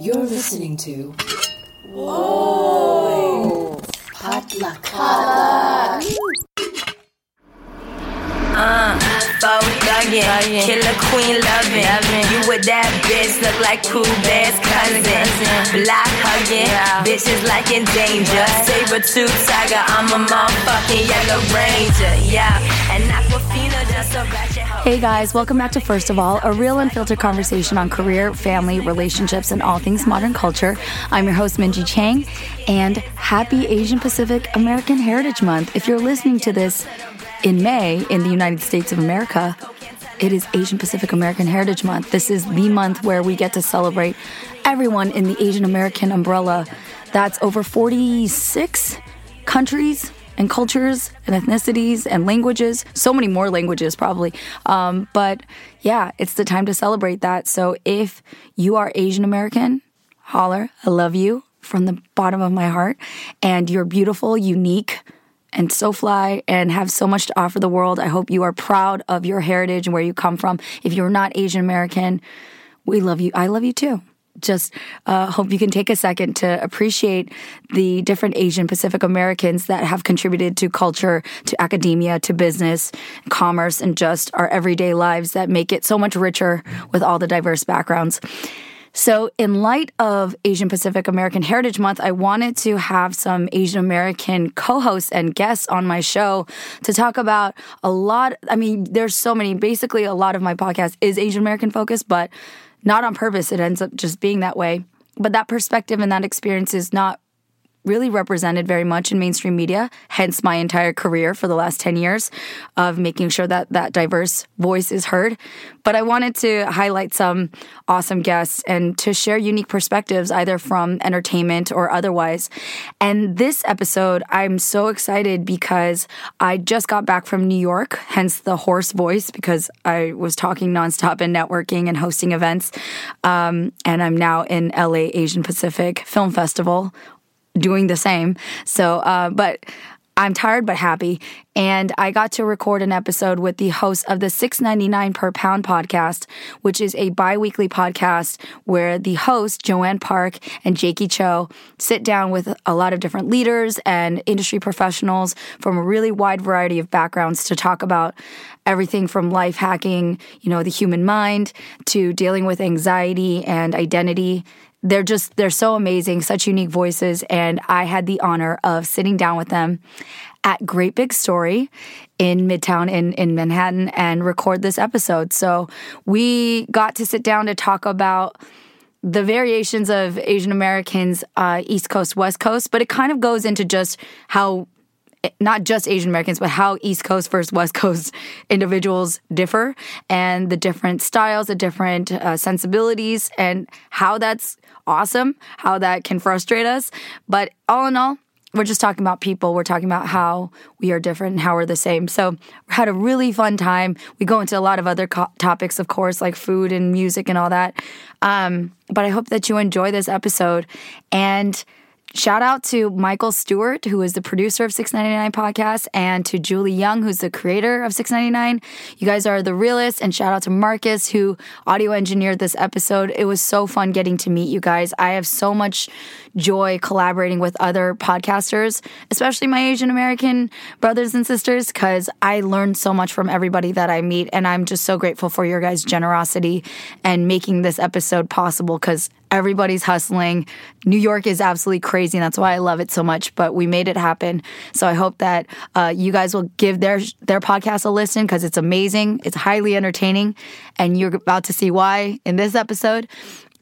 You're listening to. Whoa! Potluck. Potluck. Uh, faux thuggin', killer queen lovin'. You with that bitch look like cool bear's cousin. Block huggin', bitches like in danger. Saber tooth tiger, I'm a motherfucking yellow ranger. Yeah, and Awkwafina Hey guys, welcome back to First of All, a real unfiltered conversation on career, family, relationships, and all things modern culture. I'm your host, Minji Chang, and happy Asian Pacific American Heritage Month. If you're listening to this in May in the United States of America, it is Asian Pacific American Heritage Month. This is the month where we get to celebrate everyone in the Asian American umbrella. That's over 46 countries and cultures and ethnicities and languages. So many more languages, probably. Um, but yeah, it's the time to celebrate that. So if you are Asian American, holler. I love you from the bottom of my heart. And you're beautiful, unique, and so fly and have so much to offer the world. I hope you are proud of your heritage and where you come from. If you're not Asian American, we love you. I love you too. Just uh, hope you can take a second to appreciate the different Asian Pacific Americans that have contributed to culture, to academia, to business, commerce, and just our everyday lives that make it so much richer with all the diverse backgrounds. So, in light of Asian Pacific American Heritage Month, I wanted to have some Asian American co hosts and guests on my show to talk about a lot. I mean, there's so many. Basically, a lot of my podcast is Asian American focused, but not on purpose. It ends up just being that way. But that perspective and that experience is not really represented very much in mainstream media, hence my entire career for the last 10 years of making sure that that diverse voice is heard. But I wanted to highlight some awesome guests and to share unique perspectives, either from entertainment or otherwise. And this episode, I'm so excited because I just got back from New York, hence the hoarse voice, because I was talking nonstop and networking and hosting events. Um, and I'm now in LA Asian Pacific Film Festival doing the same. So, uh, but I'm tired but happy. And I got to record an episode with the host of the 6.99 per pound podcast, which is a bi-weekly podcast where the host, Joanne Park and Jaeki Cho, sit down with a lot of different leaders and industry professionals from a really wide variety of backgrounds to talk about everything from life hacking, you know, the human mind to dealing with anxiety and identity they're just they're so amazing such unique voices and i had the honor of sitting down with them at great big story in midtown in, in manhattan and record this episode. So we got to sit down to talk about the variations of asian americans uh, east coast west coast but it kind of goes into just how not just Asian Americans, but how East Coast versus West Coast individuals differ and the different styles, the different uh, sensibilities, and how that's awesome, how that can frustrate us. But all in all, we're just talking about people. We're talking about how we are different and how we're the same. So, we had a really fun time. We go into a lot of other co- topics, of course, like food and music and all that. Um, but I hope that you enjoy this episode. And Shout out to Michael Stewart, who is the producer of 699 Podcast, and to Julie Young, who's the creator of 699. You guys are the realest. And shout out to Marcus, who audio engineered this episode. It was so fun getting to meet you guys. I have so much joy collaborating with other podcasters, especially my Asian American brothers and sisters, because I learned so much from everybody that I meet. And I'm just so grateful for your guys' generosity and making this episode possible because everybody's hustling. New York is absolutely crazy, and that's why I love it so much. But we made it happen. So I hope that uh, you guys will give their their podcast a listen because it's amazing. It's highly entertaining, and you're about to see why in this episode.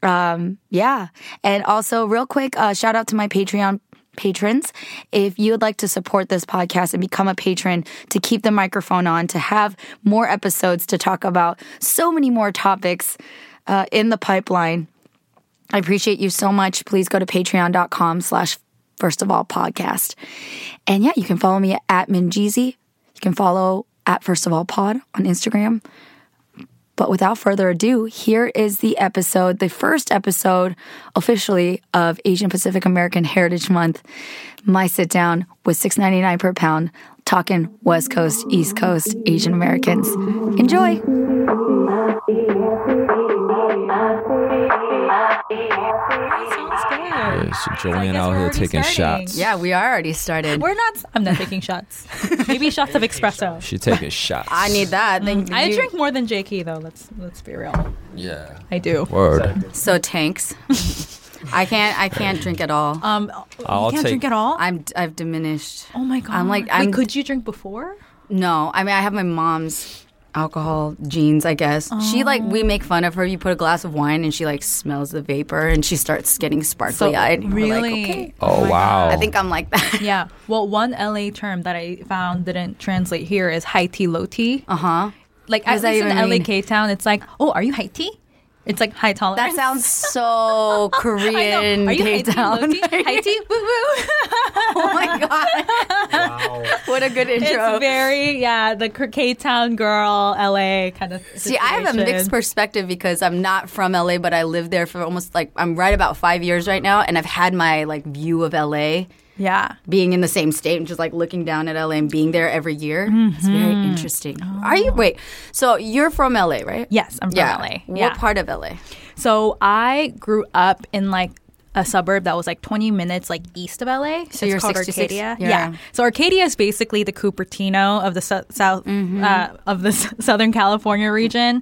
Um, yeah, and also real quick, uh, shout out to my Patreon patrons. If you would like to support this podcast and become a patron to keep the microphone on, to have more episodes to talk about so many more topics uh, in the pipeline, I appreciate you so much. Please go to patreon.com slash first of all podcast. And yeah, you can follow me at Minjeezy. You can follow at first of all pod on Instagram. But without further ado, here is the episode, the first episode officially of Asian Pacific American Heritage Month. My sit down with $6.99 per pound, talking West Coast, East Coast Asian Americans. Enjoy. Good. Yeah, so I Joanne out here taking starting. shots. Yeah, we are already started. We're not. I'm not taking shots. Maybe shots of espresso. She taking shots. I need that. Thank I drink more than JK though. Let's let's be real. Yeah. I do. Word. so tanks. I can't. I can't drink at all. Um, I'll you can't take- drink at all. I'm. I've diminished. oh my god. I'm like- Wait, I'm- could you drink before? No, I mean I have my mom's alcohol genes. I guess she like we make fun of her. You put a glass of wine and she like smells the vapor and she starts getting sparkly eyed. really. okay. Oh, my wow. I think I'm like that. Yeah. Well, one LA term that I found didn't translate here is high tea, low tea. Uh huh. Like What I at in LA? K town, it's like, oh, are you high tea? It's like high tolerance. That sounds so I know. Korean Are you high Cape tea, low Town. tea? High tea, woo woo. oh my god! Wow. what a good intro. It's very yeah, the K town girl, LA kind of. See, I have a mixed perspective because I'm not from LA, but I lived there for almost like I'm right about five years right now, and I've had my like view of LA Yeah. being in the same state and just like looking down at LA and being there every year. It's very Mm-hmm. interesting. Are you wait? So you're from LA, right? Yes, I'm from yeah. LA. What Yeah. part of LA? So I grew up in like a suburb that was like 20 minutes like east of LA. So you're it's called 66? Arcadia. Yeah. So Arcadia is basically the Cupertino of the su- south Mm-hmm. uh, of the s- Southern California region.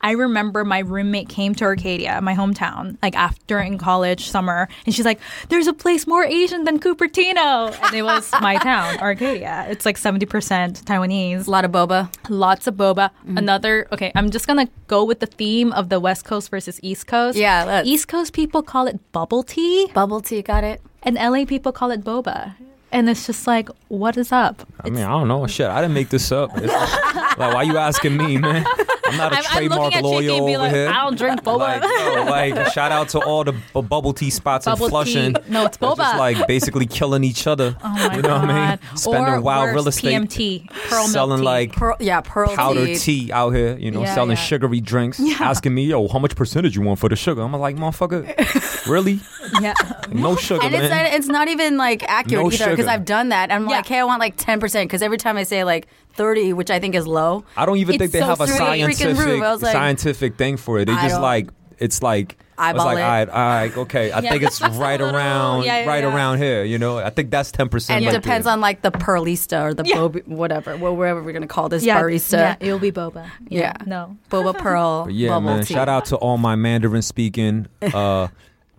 I remember my roommate came to Arcadia, my hometown, like after in college summer, and she's like, "There's a place more Asian than Cupertino," and it was my town, Arcadia. It's like 70% Taiwanese A lot of boba. lots of boba. Mm-hmm. Another okay, I'm just gonna go with the theme of the West Coast versus East Coast. Yeah, let's. East Coast people call it bubble tea, Bubble tea, got it. and LA people call it boba. And it's just like, what is up? I mean, I don't know. Shit, I didn't make this up. It's like, like, why you asking me, man? I'm not a I'm, I'm trademark looking at lawyer and be over like, here. I don't drink boba. Like, yo, like, shout out to all the bu- bubble tea spots Bubble in Flushing. tea. No, it's They're boba. Just like basically killing each other. oh my you know god! what I mean? Spending or wild worse, real estate, PMT, pearl selling milk tea. like Pearl, yeah, pearl powder tea. tea. out here. You know, Yeah, selling yeah. sugary drinks. Asking me, yo, how much percentage you want for the sugar? I'm like, motherfucker, really? Yeah, No sugar, And it's man. not, it's not even like accurate No either because sugar. I've done that. I'm Yeah. like, hey, I want like 10% because every time I say like 30, which I think is low, I don't even It's think they so have a through the freaking scientific roof. I was like, scientific thing for it. They I just don't- like it's like I was Eyeball like, it. all right, all right, okay. I Yeah. think it's right little- around, yeah, yeah, right yeah. around here. You know, I think that's ten percent. and right it depends there. on like the perlista or the Yeah. boba, whatever, well, wherever we're going to call this yeah, barista. yeah, it'll be boba. Yeah. no, Boba pearl, But yeah, bubble man. tea. Shout out to all my Mandarin speaking uh,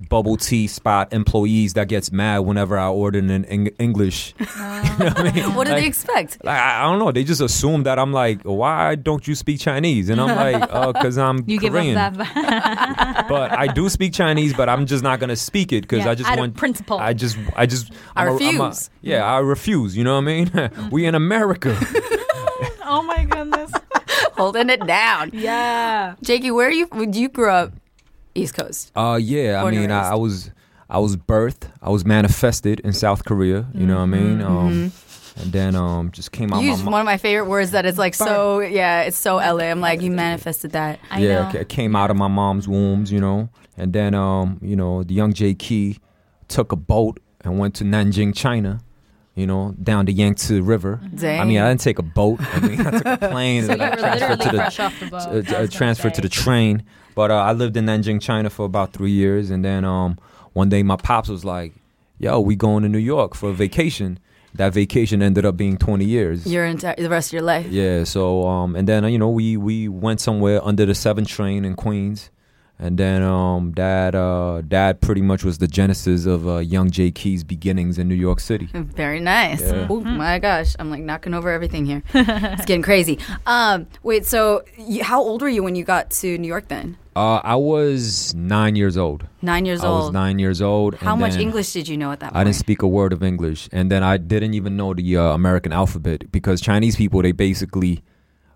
bubble tea spot employees that gets mad whenever I order in Eng- English. You know what I mean? What do they expect? Like, I I don't know. They just assume that I'm like, why don't you speak Chinese? And I'm like, uh, oh, because I'm you Korean. give up that. but I do speak Chinese, but I'm just not gonna speak it because Yeah, I just out of want principle. I just, I just, I I'm a- I'm a- refuse. yeah, I refuse. You know what I mean? we in America. oh my goodness. Holding it down. Yeah. Jaeki, where are you? You grew up East Coast. Uh, yeah. I Born and mean, I. I was, I was birthed, I was manifested in South Korea. You know what I mean? Um, and then um, just came out. You my used mo- one of my favorite words that is like so, yeah, it's so LA. I'm like, you manifested that. I yeah, know. it came out of my mom's wombs, you know. And then, um, you know, the young Jaeki took a boat and went to Nanjing, China. You know, down the Yangtze River. Dang. I mean, I didn't take a boat. I mean, I took a plane So and I transferred to the fresh the uh, I was uh, gonna transferred to the train. But uh, I lived in Nanjing, China for about three years, and then um, one day my pops was like, "Yo, we going to New York for a vacation." That vacation ended up being twenty years. Your entire the rest of your life. Yeah. So um, and then uh, you know we we went somewhere under the seven train in Queens, and then um, dad uh, dad pretty much was the genesis of uh, young Jaeki's beginnings in New York City. Very nice. Yeah. Oh my gosh, I'm like knocking over everything here. it's getting crazy. Um, wait, so you, how old were you when you got to New York? Then Uh, I was nine years old. nine years I was old. nine years old. how and much English did you know at that point? I didn't speak a word of English, and then I didn't even know the uh, American alphabet because Chinese people they basically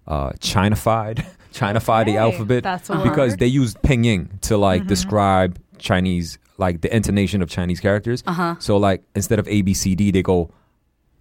uh, Chinafied, Chinafied the alphabet that's a because word. they used pinyin to like Mm-hmm. describe Chinese, like the intonation of Chinese characters. Uh-huh. So like instead of A B C D, they go.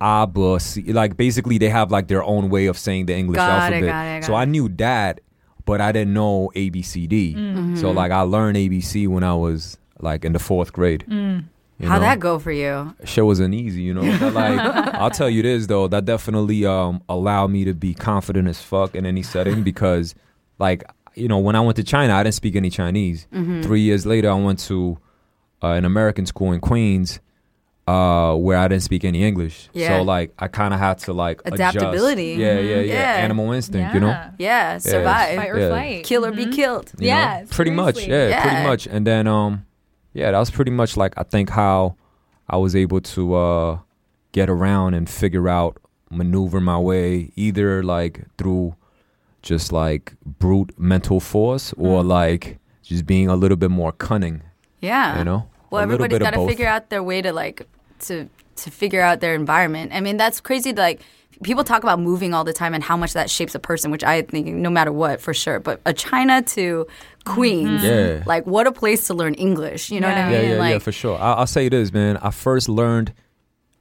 A B C. Like basically, they have like their own way of saying the English Got it, alphabet. got it, got so it. I knew that, but I didn't know A B C D. Mm-hmm. So like I learned ABC when I was like in the fourth grade. Mm. You How'd know? that go for you? shit wasn't easy, you know. But like, I'll tell you this though, that definitely um allowed me to be confident as fuck in any setting because, like, you know, when I went to China, I didn't speak any Chinese. Mm-hmm. Three years later, I went to uh, an American school in Queens, uh, where I didn't speak any English. Yeah. So like, I kind of had to like adjust. Adaptability. Yeah, yeah, yeah, Yeah. Animal instinct, you know. Yeah. Yeah, survive. Fight or Yeah. flight. Kill or be killed. you know? Yeah, pretty much. Yeah, Yeah. pretty much. And then, um, yeah, that was pretty much like I think how I was able to uh get around and figure out, maneuver my way either like through just like brute mental force or Mm. like just being a little bit more cunning. Yeah. You know, Well, A everybody's got to figure out their way to like to to figure out their environment. I mean, that's crazy. to, Like people talk about moving all the time and how much that shapes a person, which I think no matter what for sure. But a China to Queens, Yeah. like what a place to learn English. You know what I Yeah. Yeah, yeah, like, yeah, for sure. I, I'll say this, man. I first learned.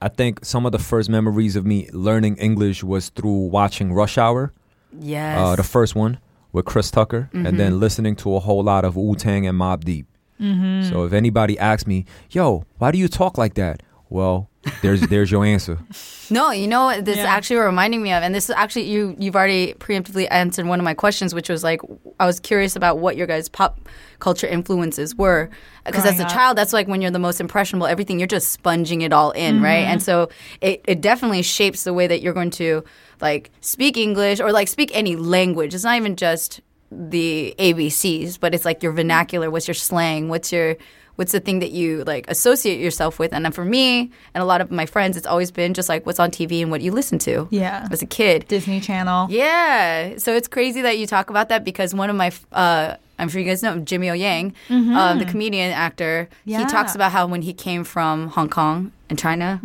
I think some of the first memories of me learning English was through watching Rush Hour. yes. uh, the first one with Chris Tucker, and Mm-hmm. then listening to a whole lot of Wu Tang and Mobb Deep. Mm-hmm. So if anybody asks me, "Yo, why do you talk like that?" Well, there's there's your answer. No, you know what this Yeah. actually reminding me of, and this is actually you you've already preemptively answered one of my questions, which was like I was curious about what your guys' pop culture influences were, because as a up. child, that's like when you're the most impressionable. Everything you're just sponging it all in, right? Mm-hmm. And so it it definitely shapes the way that you're going to like speak English or like speak any language. It's not even just the ABCs, but it's like your vernacular. What's your slang? What's your what's the thing that you like associate yourself with? And then for me and a lot of my friends, it's always been just like what's on TV and what you listen to. Yeah. as a kid. Disney Channel. Yeah, so it's crazy that you talk about that because one of my, uh, I'm sure you guys know Jimmy O Yang, um, the comedian actor. He talks about how when he came from Hong Kong and China.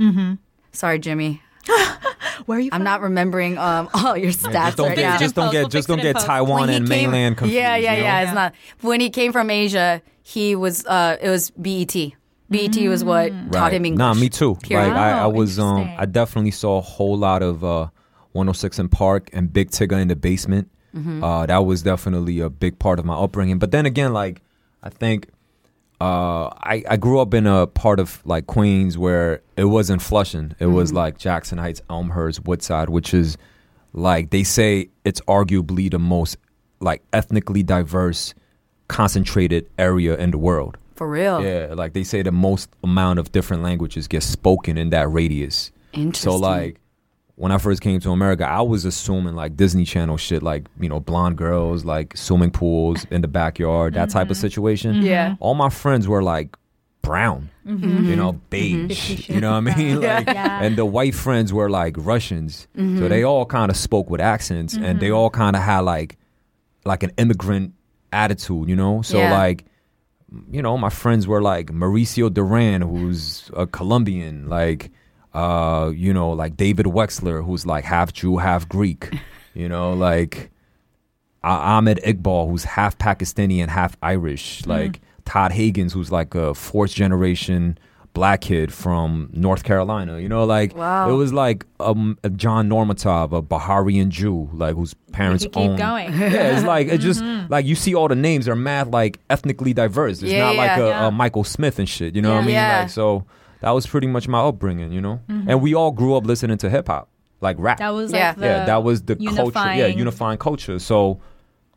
Sorry, Jimmy. Where are you? I'm from? not remembering um, all your stats just don't right get now. just don't get just don't get. Taiwan and came- mainland confused. Yeah, yeah, you know? yeah. It's not. When he came from Asia, he was. Uh, it was BET. BET was what taught him English. Nah, me too. Period. Like I, I Oh, was um. I definitely saw a whole lot of uh 106 & Park and Big Tigger in the basement. Mm-hmm. Uh that was definitely a big part of my upbringing. But then again, like I think uh I, I grew up in a part of like Queens where it wasn't Flushing. It was like Jackson Heights, Elmhurst, Woodside, which is like they say it's arguably the most like ethnically diverse concentrated area in the world. For real. Yeah, like they say the most amount of different languages get spoken in that radius. Interesting. So like when I first came to America, I was assuming like Disney Channel shit, like you know blonde girls, like swimming pools in the backyard, that type of situation. Mm-hmm. Yeah. All my friends were like brown, you know, beige. You know what I mean? Like, Yeah. And the white friends were like Russians, Mm-hmm. so they all kind of spoke with accents, and they all kind of had like like an immigrant attitude, you know. So Yeah. like you know, my friends were like Mauricio Duran, who's a Colombian, like, uh, you know, like David Wexler, who's like half Jew, half Greek, you know, like Ah- Ahmed Iqbal, who's half Pakistani and half Irish, like Todd Higgins, who's like a fourth generation black kid from North Carolina, you know, like Wow. it was like um, a John Normatov, a Bukharian Jew, like whose parents keep own. going. Yeah, it's like it's just like you see all the names are mad like ethnically diverse. It's Yeah, not like a, yeah. a Michael Smith and shit. You know what I mean? Yeah. Like so that was pretty much my upbringing. You know, mm-hmm. and we all grew up listening to hip hop, like rap. That was Yeah. like the yeah, that was the culture. Yeah, unifying- unifying culture. So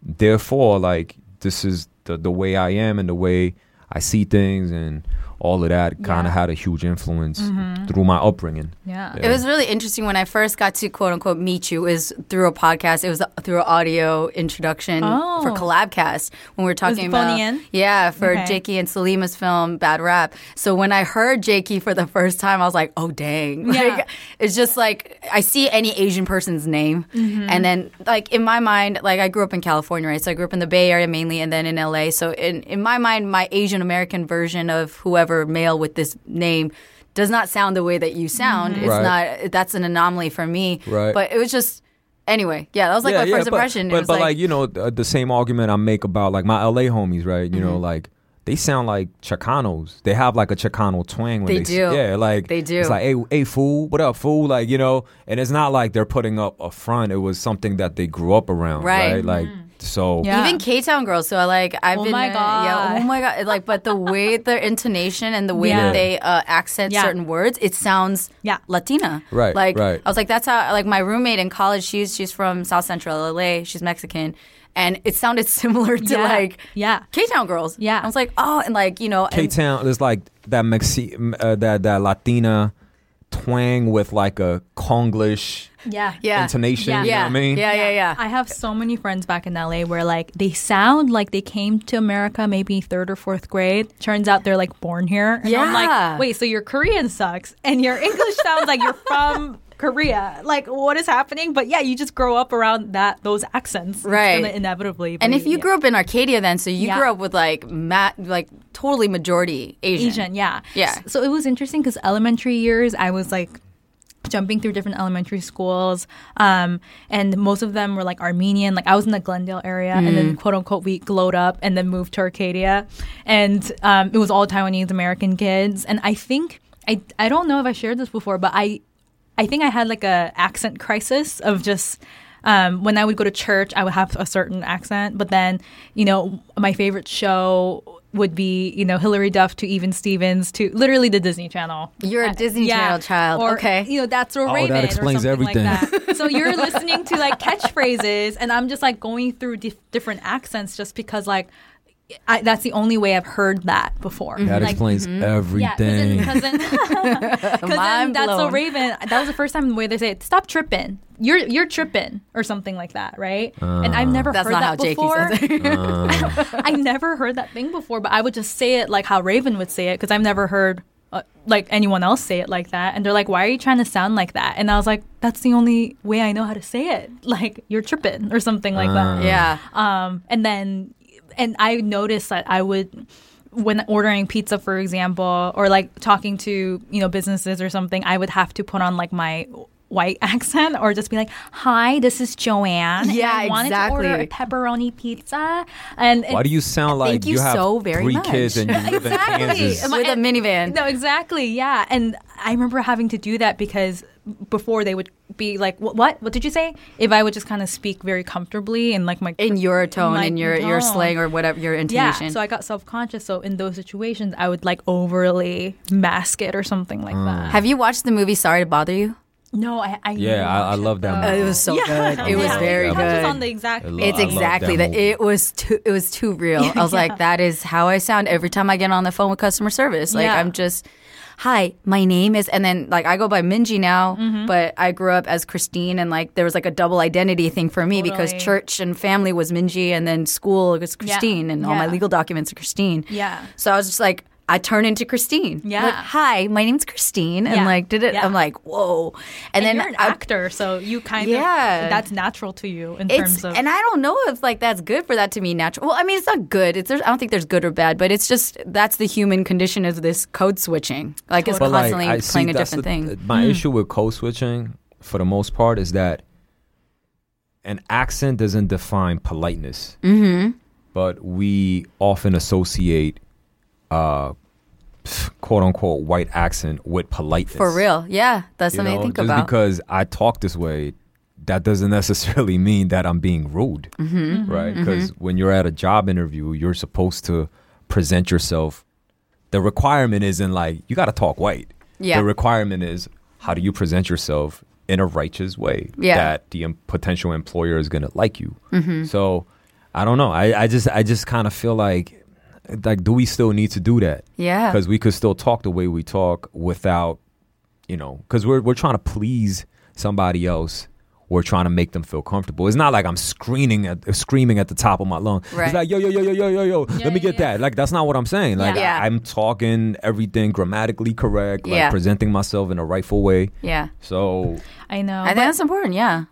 therefore, like this is the the way I am and the way I see things and all of that kind of had a huge influence through my upbringing. Yeah. It was really interesting when I first got to quote unquote meet you. It was through a podcast. It was through an audio introduction Oh. for Collabcast when we were talking it about phoning in? yeah for Okay. Jaeki and Salima's film Bad Rap. So when I heard Jaeki for the first time, I was like, oh dang! Yeah. Like, it's just like I see any Asian person's name, Mm-hmm. and then like in my mind, like I grew up in California, right? So I grew up in the Bay Area mainly, and then in LA. So in in my mind, my Asian American version of whoever male with this name does not sound the way that you sound. It's Right. not. That's an anomaly for me. Right. But it was just anyway. Yeah, that was like my first but, impression. But, it was but like, like, you know, the, the same argument I make about like my LA homies, right? You Mm-hmm. know, like they sound like Chicanos. They have like a Chicano twang when They they, do. Yeah, like They do. It's like, hey, hey, fool, what up, fool? Like, you know, and it's not like they're putting up a front. It was something that they grew up around, Right. right? Like, so Yeah. Even K Town girls. So I like I've been Oh been my there- Yeah. God. Oh my god. Like, but the way their intonation and the way Yeah. that they uh, accent Yeah. certain words, it sounds Yeah. Latina. Right, Like right. I was like, that's how. Like my roommate in college, she's she's from South Central LA. She's Mexican. and it sounded similar to Yeah. like Yeah. K Town girls. Yeah. I was like, oh, and like you know, K Town is like that Mexi- uh, that that Latina twang with like a Konglish Yeah. yeah, intonation. Yeah. You know yeah, what I mean? yeah, yeah, yeah. I have so many friends back in LA where like they sound like they came to America maybe third or fourth grade. Turns out they're like born here. And I'm Yeah. like, wait, so your Korean sucks and your English sounds like you're from Korea. Like what is happening? But yeah, you just grow up around that those accents. Right. gonna inevitably. and if you yeah. grew up in Arcadia, then so you Yeah. grew up with like mat, like totally majority Asian. Asian, yeah. Yeah. S- So it was interesting because elementary years, I was like jumping through different elementary schools, um, and most of them were like Armenian. Like I was in the Glendale area, and Mm. then quote unquote we glowed up and then moved to Arcadia, and um, it was all Taiwanese American kids. And I think I I don't know if I shared this before, but I I think I had like a accent crisis of just. Um, when I would go to church, I would have a certain accent, but then, you know, my favorite show would be, you know, Hilary Duff to Even Stevens to literally the Disney Channel. You're a Disney Channel child. Or, Okay. You know, that's a oh, that Raven. explains or something everything. Like that. So you're listening to like catchphrases, and I'm just like going through dif- different accents just because like I, that's the only way I've heard that before. That like, explains Yeah, everything. because then, 'cause then Mind that's so. Raven. That was the first time the way they say it. Stop tripping. You're you're tripping or something like that, right? and I've never That's heard not that how before. says it. I never heard that thing before, but I would just say it like how Raven would say it because I've never heard uh, like anyone else say it like that. And they're like, "Why are you trying to sound like that?" And I was like, "That's the only way I know how to say it. Like you're tripping or something like that." yeah. Um, and then, and I noticed that I would, when ordering pizza, for example, or like talking to, you know, businesses or something, I would have to put on like my white accent or just be like, hi, this is Joanne. and Yeah, I wanted to order a pepperoni pizza. And, and Why do you sound like Thank you have so very three much. kids and you live in Exactly. Kansas? Am I- With a minivan. No, exactly. Yeah. And I remember having to do that because before they would be like, "Wh- what? What did you say? If I would just kind of speak very comfortably in like my in your tone my and your your slang or whatever your intonation. Yeah, so I got self conscious. So in those situations, I would like overly mask it or something like mm. that. Have you watched the movie Sorry to Bother You? No, I. I Yeah, I- I love that though. movie. it was so Yeah. good. It was Yeah, very it good. on the exact. I love- it's I exactly that that. It was too. It was too real. I was like, that is how I sound every time I get on the phone with customer service. Like Yeah. I'm just, hi, my name is, and then like I go by Minji now, Mm-hmm. but I grew up as Christine, and like there was like a double identity thing for me because church and family was Minji, and then school was Christine, and all my legal documents are Christine. Yeah. So I was just like. I turn into Christine. Yeah. Like, hi, my name's Christine. And Yeah. like, did it? Yeah. I'm like, whoa. And, And, then you're an I- actor, so you kind of. Yeah. of that's natural to you in it's terms of. and I don't know if like that's good for that to be natural. Well, I mean, it's not good. It's there's, I don't think there's good or bad, but it's just that's the human condition of this code switching. Like it's But like, constantly playing a different the- thing. My issue with code switching, for the most part, is that an accent doesn't define politeness. Mm-hmm. But we often associate, uh, quote unquote, white accent with politeness. For real, yeah, that's You something know, to think just about. because I talk this way, that doesn't necessarily mean that I'm being rude, Mm-hmm. right? Because when you're at a job interview, you're supposed to present yourself. The requirement isn't like you got to talk white. Yeah. The requirement is how do you present yourself in a righteous way Yeah. that the em- potential employer is going to like you. Mm-hmm. So I don't know. I, I just I just kind of feel like like do we still need to do that? Yeah. because we could still talk the way we talk without, you know, because we're we're trying to please somebody else. We're trying to make them feel comfortable. It's not like I'm screaming at screaming at the top of my lungs. Right. It's like yo yo yo yo yo yo yo. Let me yeah, get yeah. that. Like that's not what I'm saying. Like Yeah. I, am talking everything grammatically correct. Like Yeah. presenting myself in a rightful way. yeah, So I know. I think that's important. Yeah,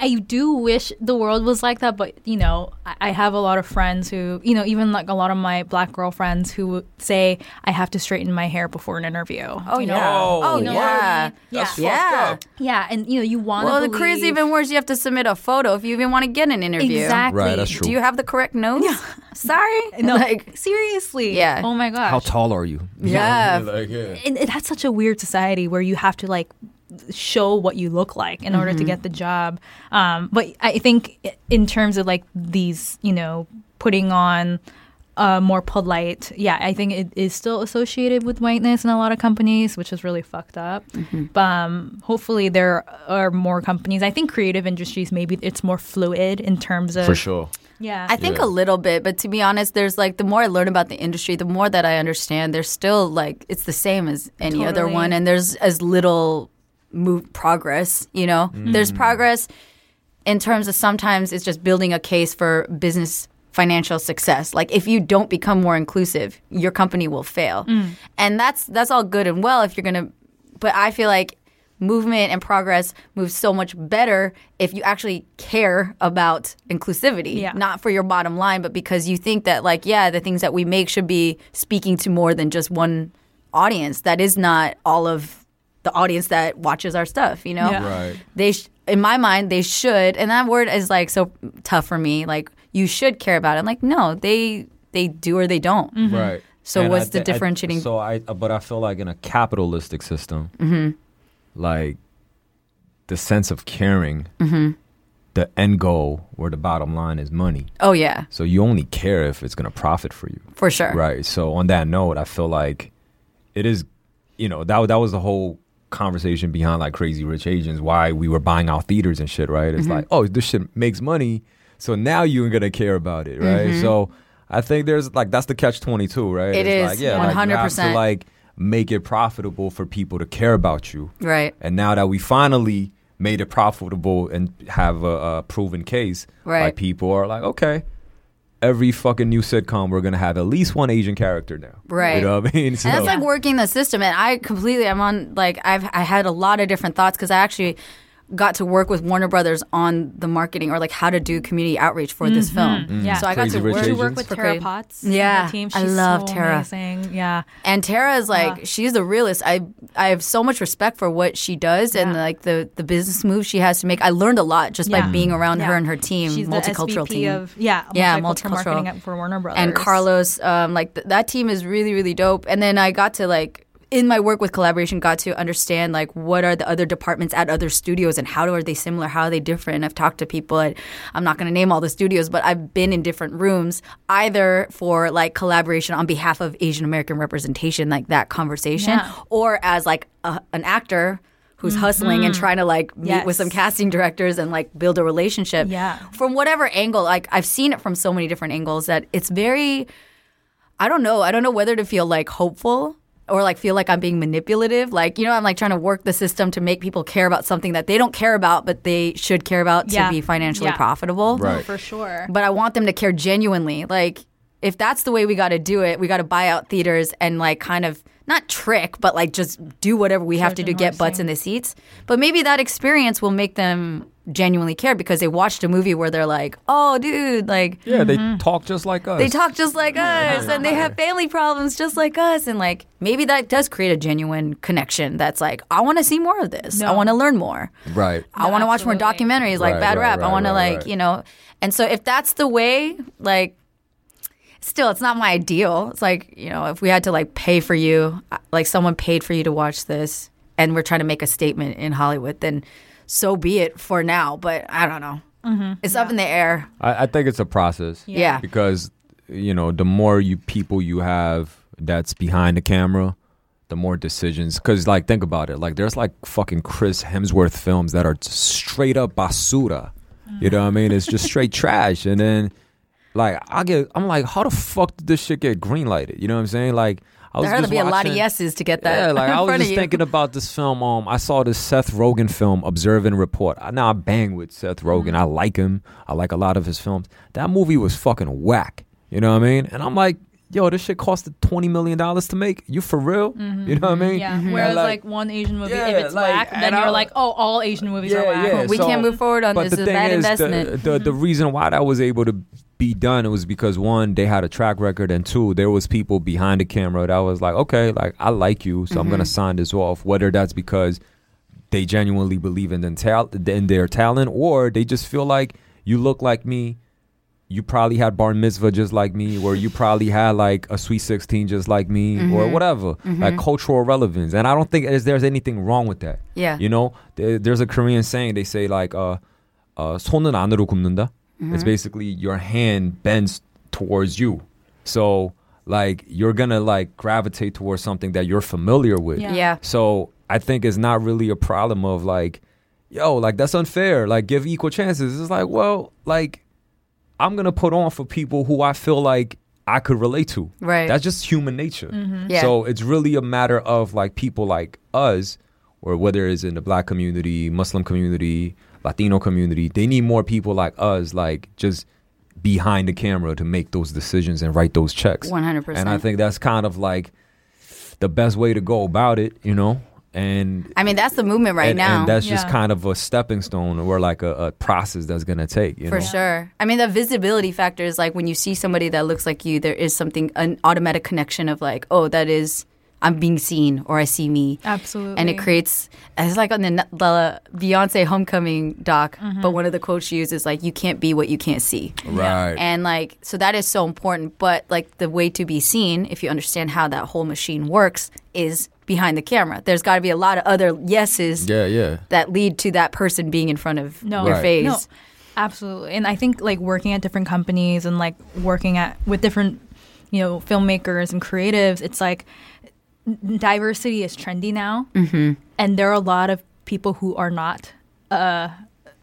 I do wish the world was like that, but you know, I, I have a lot of friends who, you know, even like a lot of my black girlfriends who say I have to straighten my hair before an interview. Oh, you know? yeah. Oh, Oh, You know yeah. what yeah, That's yeah. up. yeah, and you know, you want. Well, the career's even worse. You have to submit a photo if you even want to get an interview. exactly Right, that's true. Do you have the correct nose? Sorry. No, Like, seriously. Yeah. Oh my gosh. how tall are you? Yeah. like, yeah. and it, that's such a weird society where you have to like show what you look like in order to Mm-hmm. get the job. Um, but I think in terms of like these, you know, putting on uh, more polite, yeah, I think it is still associated with whiteness in a lot of companies, which is really fucked up. Mm-hmm. But um, hopefully there are more companies. I think creative industries maybe it's more fluid in terms of For sure. Yeah. I think Yeah. a little bit, but to be honest, there's like the more I learn about the industry, the more that I understand. There's still like it's the same as any other one, and there's as little move progress. You know, mm. there's progress in terms of sometimes it's just building a case for business financial success. Like if you don't become more inclusive, your company will fail, mm. and that's that's all good and well if you're gonna. But I feel like movement and progress moves so much better if you actually care about inclusivity Yeah. not for your bottom line but because you think that like yeah the things that we make should be speaking to more than just one audience that is not all of the audience that watches our stuff you know Yeah. Right. they sh- in my mind they should and that word is like so tough for me like you should care about it I'm like no they they do or they don't Right. So And what's I the thi- I- differentiating- so I, but I feel like in a capitalistic system, Mm-hmm. like the sense of caring, Mm-hmm. the end goal or the bottom line is money. oh yeah So you only care if it's going to profit for you. for sure Right. So on that note, I feel like it is, you know, that that was the whole conversation behind like Crazy Rich Asians, why we were buying out theaters and shit. Right. It's Mm-hmm. like, oh, this shit makes money, so now you're gonna care about it, right? So I think there's like that's the catch twenty two, right? Mm-hmm. It it's is, like, yeah, you have to 100%. like make it profitable for people to care about you. right And now that we finally made it profitable and have a, a proven case, Right. like people are like, okay, every fucking new sitcom we're gonna have at least one Asian character now, Right. You know what I mean? So, And that's like working the system. And I completely, I'm on, like, I've, I had a lot of different thoughts because I actually got to work with Warner Brothers on the marketing or like how to do community outreach for this film. Yeah. So I got Crazy to work, Did you work with Tara Crazy- Potts? Yeah, on the team? I love so Tara. Amazing. Yeah. And Tara is like, Yeah. she's the realist. I I have so much respect for what she does and like the the business moves she has to make. I learned a lot just by being around her and her team, She's multicultural the SVP team. of yeah, Yeah, multicultural multicultural. marketing for Warner Brothers. and Carlos, um, like th- that team is really really dope. And then I got to like in my work with collaboration, got to understand like what are the other departments at other studios and how are they similar, how are they different. I've talked to people at I'm not going to name all the studios, but I've been in different rooms either for like collaboration on behalf of Asian American representation, like that conversation, Yeah. or as like a, an actor. Who's mm-hmm. hustling and trying to like meet with some casting directors and like build a relationship Yeah. from whatever angle like i've seen it from so many different angles that it's very i don't know i don't know whether to feel like hopeful or like feel like i'm being manipulative like you know i'm like trying to work the system to make people care about something that they don't care about but they should care about Yeah. to be financially Yeah. profitable Right. Oh, for sure. but i want them to care genuinely like if that's the way we got to do it we got to buy out theaters and like kind of not trick but like just do whatever we have to do Trojan get butts in the seats but maybe that experience will make them genuinely care because they watched a movie where they're like oh dude like yeah, they talk just like us. they talk just like us and they have family problems just like us and like maybe that does create a genuine connection that's like i want to see more of this i want to learn more right. i want to watch more absolutely. documentaries like Right, bad right, rap i right, want to like right. you know and so if that's the way like still it's not my ideal it's like you know if we had to like pay for you uh, like someone paid for you to watch this and we're trying to make a statement in hollywood then so be it for now but i don't know mm-hmm. it's up in the air I, I think it's a process. yeah, Because you know, the more you people you have that's behind the camera, the more decisions. Because like, think about it. Like, there's like fucking Chris Hemsworth films that are straight up basura. You know what I mean? It's just straight trash. And then, like, I get, I'm like, how the fuck did this shit get greenlighted? You know what I'm saying? Like, I there had to be a lot of watching- yeses to get that Yeah, like I was just thinking about this film. Um, I saw this Seth Rogen film, Observe and Report. I now I bang with Seth Rogen. Mm-hmm. I like him. I like a lot of his films. That movie was fucking whack. You know what I mean? And I'm like, yo, this shit costed twenty million dollars to make. You for real? Mm-hmm. You know what I mean? Yeah. Mm-hmm. And Whereas like, one Asian movie, Yeah, if it's like, whack, then you're I- like, oh, all Asian movies are Yeah, whack. yeah. We so- can't move forward on but this. the It's a thing bad is, investment. The, the the reason why that was able to be done was because one, they had a track record, and two, there was people behind the camera that was like, okay, like I like you, so I'm gonna Mm-hmm. sign this off. Whether that's because they genuinely believe in, them tal- in their talent, or they just feel like you look like me. You probably had bar mitzvah just like me, or you probably had like a sweet sixteen just like me, or Mm-hmm. whatever, like cultural relevance. And I don't think there's, there's anything wrong with that. Yeah. You know, there, there's a Korean saying they say like uh, uh 손은 안으로 굽는다. Mm-hmm. It's basically your hand bends towards you. So like you're gonna like gravitate towards something that you're familiar with. Yeah. yeah. So I think it's not really a problem of like, yo, like that's unfair. Like give equal chances. It's like, well, like I'm gonna put on for people who I feel like I could relate to. Right. That's just human nature. Yeah. So it's really a matter of like people like us, or whether it's in the black community, Muslim community, Latino community, they need more people like us, like just behind the camera to make those decisions and write those checks. 100%. And I think that's kind of like the best way to go about it, you know? And I mean, that's the movement right and, now. and that's just kind of a stepping stone or like a, a process that's gonna take. You For know? sure. I mean, the visibility factor is like when you see somebody that looks like you, there is something, an automatic connection of like, oh, that is, I'm being seen or I see me. Absolutely. And it creates, it's like on the, the Beyonce Homecoming doc, Mm-hmm. but one of the quotes she used is like, you can't be what you can't see. Right. And like, so that is so important. But like, the way to be seen, if you understand how that whole machine works, is behind the camera. There's got to be a lot of other yeses yeah, yeah. that lead to that person being in front of no, your Right. face. No, absolutely. And I think like working at different companies and like working at with different, you know, filmmakers and creatives, it's like n- diversity is trendy now, mm-hmm. and there are a lot of people who are not uh,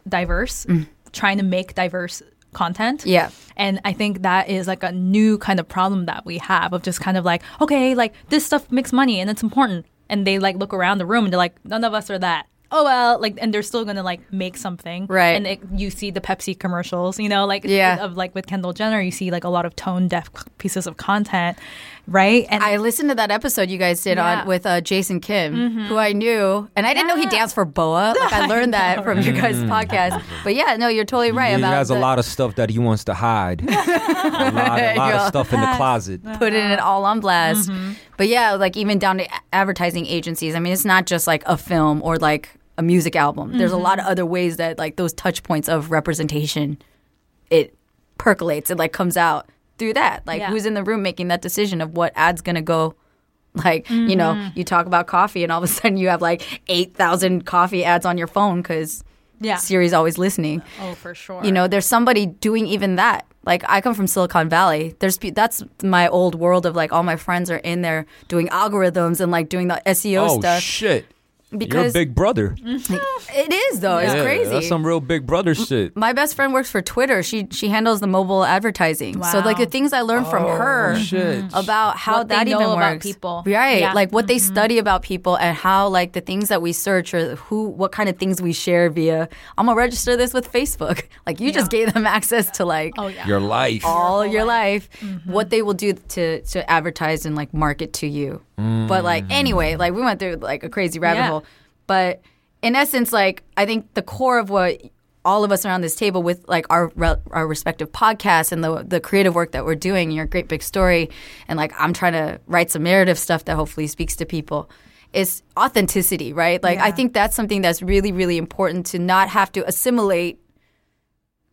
diverse trying to make diverse content. Yeah. And I think that is like a new kind of problem that we have of just kind of like, okay, like this stuff makes money and it's important. And they like look around the room and they're like, none of us are that. Oh well, like, and they're still gonna like make something, Right. And it, you see the Pepsi commercials, you know, like Yeah. of like with Kendall Jenner, you see like a lot of tone deaf pieces of content, right? And I listened to that episode you guys did Yeah. Mm-hmm. on with uh, Jason Kim, who I knew, and I didn't know he danced for BoA. Like I learned that from your guys' podcast. But yeah, no, you're totally right he about has a lot of stuff that he wants to hide. a lot, a lot of stuff in the closet. putting it all on blast. Mm-hmm. But yeah, like even down to advertising agencies. I mean, it's not just like a film or like a music album. There's a lot of Mm-hmm. other ways that like those touch points of representation, it percolates. It like comes out through that. Like Yeah. who's in the room making that decision of what ad's gonna go. Like you know, Mm-hmm. you talk about coffee, and all of a sudden you have like eight thousand coffee ads on your phone because Yeah. Siri's always listening. oh, for sure. You know, there's somebody doing even that. Like I come from Silicon Valley. There's that's my old world of like all my friends are in there doing algorithms and like doing the SEO Oh stuff. shit! You're a big brother. it is though. It's Yeah, crazy. That's some real big brother shit. my best friend works for Twitter. She she handles the mobile advertising. So like the things I learned from her Oh, shit. about how What they that know even about works. people. Right. Yeah. Like what they study about people and how like the things that we search or who what kind of things we share via I'm gonna register this with Facebook. Like you just gave them access to like oh yeah. Your life. all your life, Mm-hmm. what they will do to to advertise and like market to you. But like anyway, like we went through like a crazy rabbit Yeah. hole. But in essence, like I think the core of what all of us around this table with like our our respective podcasts and the the creative work that we're doing, your great big story, and like I'm trying to write some narrative stuff that hopefully speaks to people. Is authenticity, right? Like I think that's something that's really, really important to not have to assimilate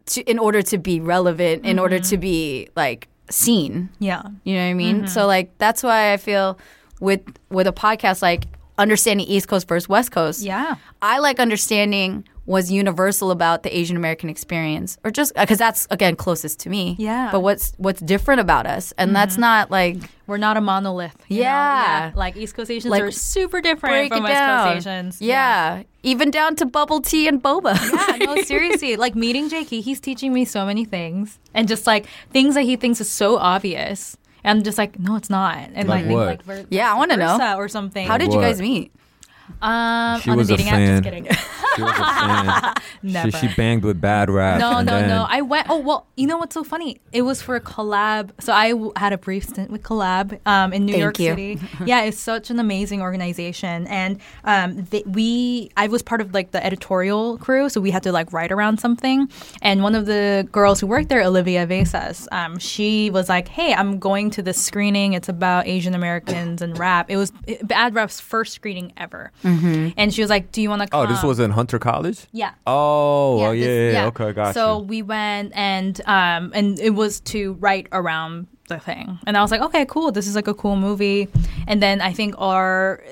to in order to be relevant, in order Mm-hmm. to be like seen. yeah. You know what I mean? Mm-hmm. So like that's why I feel with with a podcast like understanding East Coast versus West Coast. Yeah. I like understanding was universal about the Asian American experience, or just because that's again closest to me. Yeah. But what's what's different about us, and that's mm-hmm. not like We're not a monolith. you know? Yeah. Like East Coast Asians Like, are super different from West down. Coast Asians. Yeah. even down to bubble tea and boba. Yeah, no, seriously. Like meeting Jaeki, he's teaching me so many things, and just like things that he thinks is so obvious. And I'm just like, no, it's not. And Like like, what? like ver- Yeah, I wanna know. versa or something. How did you guys meet? Um She on was a a fan. app? Just kidding. She was a fan. Never. She, she banged with bad rap. No, no, then- no. I went. Oh well, you know what's so funny? It was for a collab. So I w- had a brief stint with Collab um, in New Thank York you. City. yeah, it's such an amazing organization, and um, they, we I was part of like the editorial crew, so we had to like write around something. And one of the girls who worked there, Olivia Vesas, um, she was like, "Hey, I'm going to this screening. It's about Asian Americans and rap. It was Bad Rap's first screening ever." And she was like, "Do you want to?" Oh, this was in Hunter College. yeah. Oh, oh, yeah, this- yeah, Okay, got so you. we went and um and it was to write around the thing, and I was like, okay, cool. This is like a cool movie. And then I think our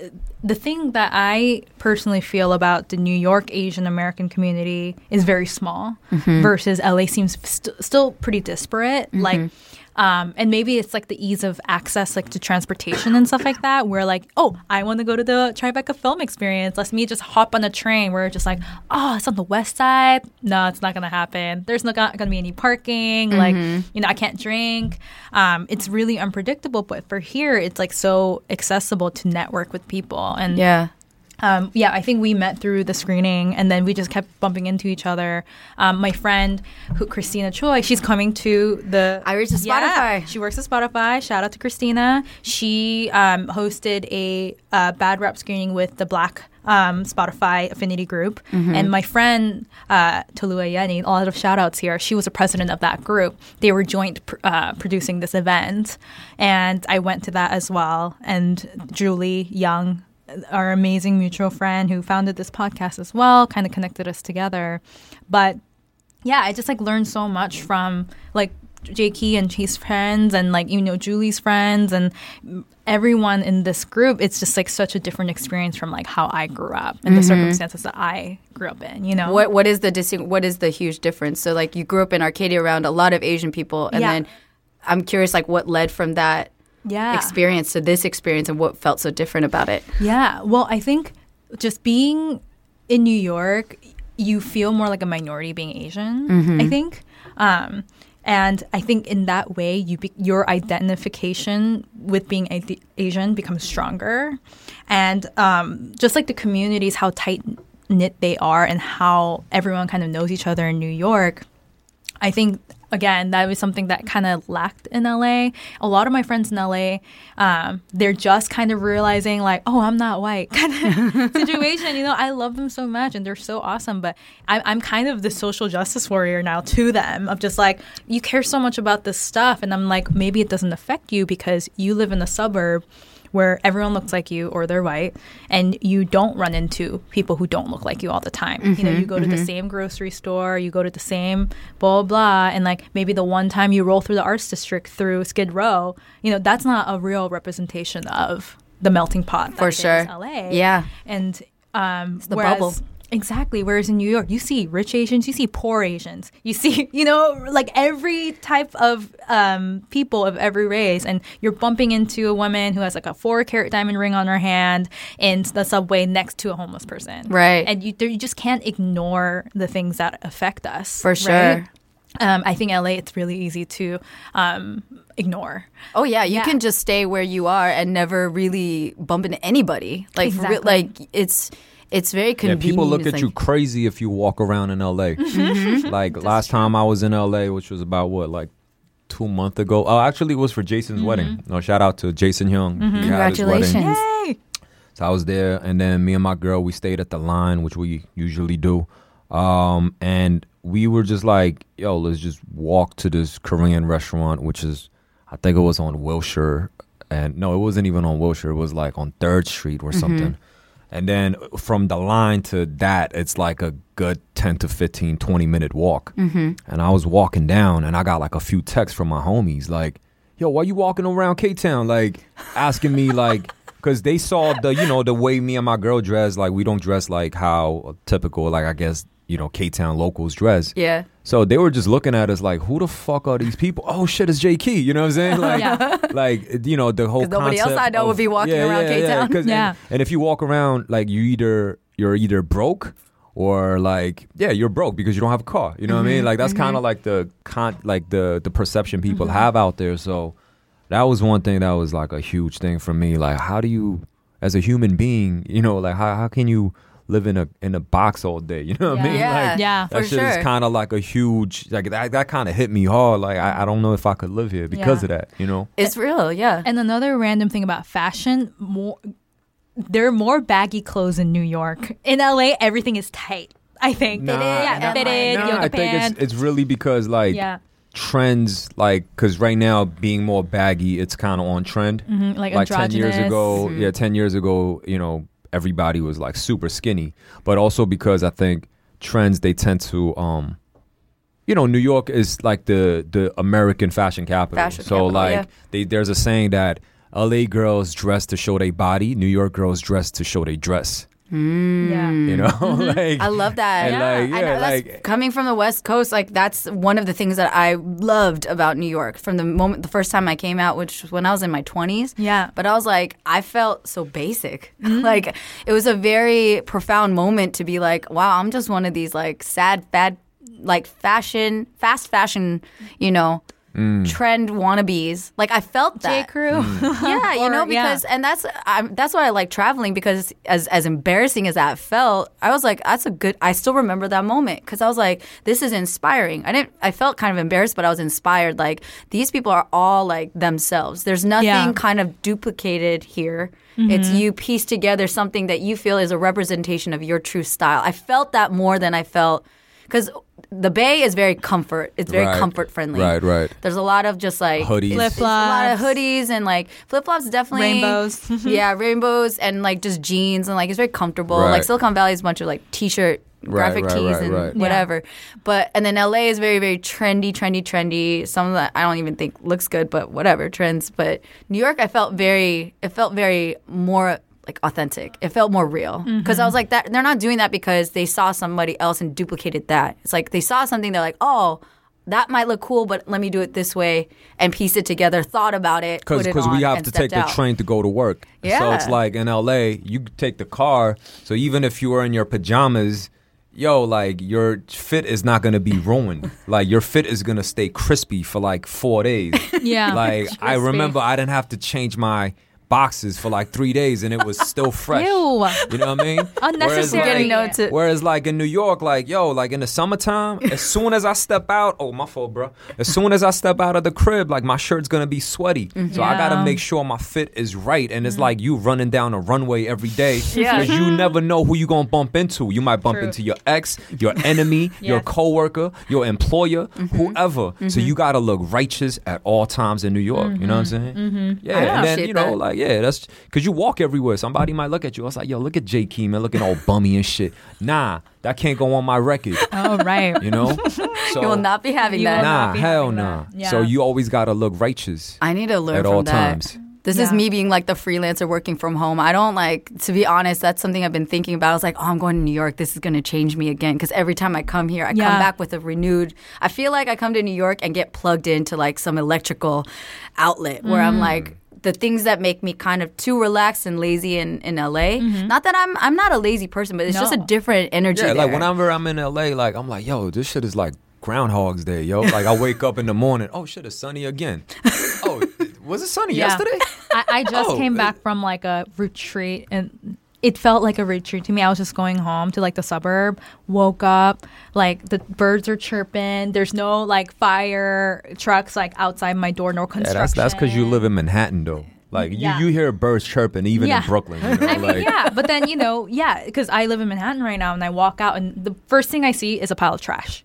the thing that I personally feel about the New York Asian American community is very small Mm-hmm. versus LA seems st- still pretty disparate. Like Um, and maybe it's like the ease of access, like to transportation and stuff like that. Where like, oh, I want to go to the Tribeca Film Experience. Let's me just hop on a train. Where it's just like, oh, it's on the west side. No, it's not gonna happen. There's not gonna be any parking. Like, you know, I can't drink. Um, it's really unpredictable. But for here, it's like so accessible to network with people. And Yeah. Um, yeah, I think we met through the screening, and then we just kept bumping into each other. Um, my friend, who, Christina Choi, she's coming to the I works at Yeah, Spotify. she works at Spotify. Shout out to Christina. She um, hosted a uh, bad rap screening with the Black um, Spotify affinity group, Mm-hmm. and my friend uh, Tolua Yeni. A lot of shout outs here. She was a president of that group. They were joint pr- uh, producing this event, and I went to that as well. And Julie Young our amazing mutual friend who founded this podcast as well kind of connected us together but yeah i just like learned so much from like Jaeki and his friends and like you know Julie's friends and everyone in this group it's just like such a different experience from like how I grew up and the mm-hmm. circumstances that I grew up in you know What what is the dis- what is the huge difference? So like you grew up in Arcadia around a lot of Asian people, and Yeah. then I'm curious like what led from that yeah experience to this experience, and what felt so different about it. Yeah. Well, I think just being in New York, you feel more like a minority being Asian, I think. Um, and I think in that way, you be, your identification with being a- Asian becomes stronger. And um, just like the communities, how tight knit they are, and how everyone kind of knows each other in New York, I think again that was something that kind of lacked in LA. A lot of my friends in LA, um, they're just kind of realizing like, oh, I'm not white kind of situation. You know, I love them so much and they're so awesome, but I, I'm kind of the social justice warrior now to them of just like you care so much about this stuff, and I'm like maybe it doesn't affect you because you live in a suburb where everyone looks like you or they're white and you don't run into people who don't look like you all the time. You know, you go to the same grocery store, you go to the same blah blah and like maybe the one time you roll through the arts district through Skid Row, you know, that's not a real representation of the melting pot that For sure. LA. Yeah. And um the whereas- bubble. Exactly. Whereas in New York, you see rich Asians, you see poor Asians, you see, you know, like every type of um, people of every race. And you're bumping into a woman who has like a four carat diamond ring on her hand in the subway next to a homeless person. Right. And you, you just can't ignore the things that affect us. For right? sure. Um, I think LA, it's really easy to um, ignore. Oh yeah, you Yeah. can just stay where you are and never really bump into anybody. Like re- like it's it's very Yeah, people look It's at like- you crazy if you walk around in LA. Mm-hmm. Like last time I was in LA, which was about what, like two months ago. Oh, actually, it was for Jason's Mm-hmm. wedding. No, shout out to Jason Young. He had his wedding. Congratulations. Hey! So I was there, and then me and my girl, we stayed at the line, which we usually do. Um, and we were just like, yo, let's just walk to this Korean restaurant, which is, I think it was on Wilshire. And no, it wasn't even on Wilshire. It was like on 3rd Street or something. And then from the line to that, it's like a good 10 to 15, 20 minute walk. Mm-hmm. And I was walking down, and I got like a few texts from my homies, like, yo, why you walking around K Town? Like, asking me, like, because they saw the, you know, the way me and my girl dress. Like, we don't dress like how typical, like, I guess, you know, K Town locals dress. Yeah. So they were just looking at us like, who the fuck are these people? Oh shit, it's Jaeki. You know what I'm saying? Like, like you know the whole. nobody else I know of- would be walking yeah, around yeah, K-Town. Yeah, Yeah. And, and if you walk around like you either you're either broke or like yeah you're broke because you don't have a car. You know what I Mm-hmm. mean? Like that's kind of like the con like the the perception people Mm-hmm. have out there. So that was one thing that was like a huge thing for me. Like how do you as a human being, you know, like how how can you live in a in a box all day? You know what I mean? Yeah. Like, Yeah. that For shit sure. is kind of like a huge like that. That kind of hit me hard. Like I, I don't know if I could live here because Yeah. of that. You know. It's real, yeah. And another random thing about fashion, more there are more baggy clothes in New York. In LA, everything is tight. I think. Nah, yeah, nah, fitted, Nah, yoga I think pants. it's it's really because like yeah, trends like because right now being more baggy, it's kind of on trend. Mhm, like, like 10 years androgynous. ago yeah 10 years ago you know everybody was like super skinny but also because i think trends they tend to um you know new york is like the the american fashion capital Fashion so capital, like yeah. they there's a saying that la girls dress to show their body new york girls dress to show their dress Yeah. You mm. know, mm-hmm. like I love that. And like, I yeah, know that's like coming from the West Coast, like that's one of the things that I loved about New York from the moment the first time I came out, which was when I was in my twenties. Yeah. But I was like, I felt so basic. Mm-hmm. like it was a very profound moment to be like, wow, I'm just one of these like sad, bad, like fashion, fast fashion, you know. Mm. Trend wannabes, like I felt that. J. Crew. Mm. yeah, you Or- know, yeah. because and that's I'm, that's why I like traveling because as as embarrassing as that felt, I was like, that's a good. I still remember that moment because I was like, this is inspiring. I didn't. I felt kind of embarrassed, but I was inspired. Like these people are all like themselves. There's nothing Yeah. kind of duplicated here. Mm-hmm. It's you piece together something that you feel is a representation of your true style. I felt that more than I felt because the Bay is very comfort. It's very Right. comfort friendly. Right, right. There's a lot of just like Hoodies. it's- it's A lot of hoodies and like flip flops. Definitely Rainbows. yeah, rainbows and like just jeans and like it's very comfortable. Right. Like Silicon Valley is a bunch of like t-shirt. Graphic right, tees right, and right. whatever, but and then LA is very very trendy, trendy, trendy. Some of that I don't even think looks good, but whatever trends. But New York, I felt very, it felt very more like authentic. It felt more real mm-hmm. because I was like that. They're not doing that because they saw somebody else and duplicated that. It's like they saw something. They're like, oh, that might look cool, but let me do it this way and piece it together. Thought about it, because put we have and to take stepped the train to go to work. Yeah. So it's like in LA, you take the car. So even if you were in your pajamas, yo, like your fit is not gonna be ruined. like your fit is gonna stay crispy for like four days. Yeah. Like I remember I didn't have to change my boxes for like three days and it was still fresh. Ew. You know what I mean? Unnecessary. Whereas, like, notes to- Whereas, like in New York, like yo, like in the summertime, as soon as I step out, oh my fault, bro. As soon as I step out of the crib, like my shirt's gonna be sweaty, so I mm-hmm. gotta make sure my fit is right. And it's mm. like you running down a runway every day Yeah. because you never know who you gonna bump into. You might bump True. into your ex, your enemy, your Yes. coworker, your employer, mm-hmm. whoever. So mm-hmm. you gotta look righteous at all times in New York. You know what I'm saying? Mm-hmm. Yeah, and then you know, that. like yeah, that's because you walk everywhere. Somebody might look at you. I was like, yo, look at Jaeki, man, looking all bummy and shit. Nah, that can't go on my record. Oh, right. You know? So You will not be having that. will Nah, hell having nah. that. So you always gotta look righteous I need to learn at from all that. times. This is me being like the freelancer working from home. I don't like, to be honest, that's something I've been thinking about. I was like, oh, I'm going to New York. This is going to change me again. Because every time I come here, I Yeah. come back with a renewed. I feel like I come to New York and get plugged into like some electrical outlet where Mm. I'm like, the things that make me kind of too relaxed and lazy in, in LA. Mm-hmm. Not that I'm I'm not a lazy person, but it's just a different energy. Yeah, like whenever I'm in LA, like I'm like, yo, this shit is like Groundhog's Day, yo. Like I wake up in the morning, oh shit, it's sunny again. oh, was it sunny Yeah. yesterday? I, I just Oh, came back from like a retreat and it felt like a retreat to me. I was just going home to like the suburb, woke up, like the birds are chirping. There's no like fire trucks like outside my door, nor Yeah, construction. that's that's because you live in Manhattan, though. Like you, Yeah. you hear birds chirping even Yeah. in Brooklyn. You know? I mean, like, yeah, but then you know, yeah, because I live in Manhattan right now, and I walk out, and the first thing I see is a pile of trash,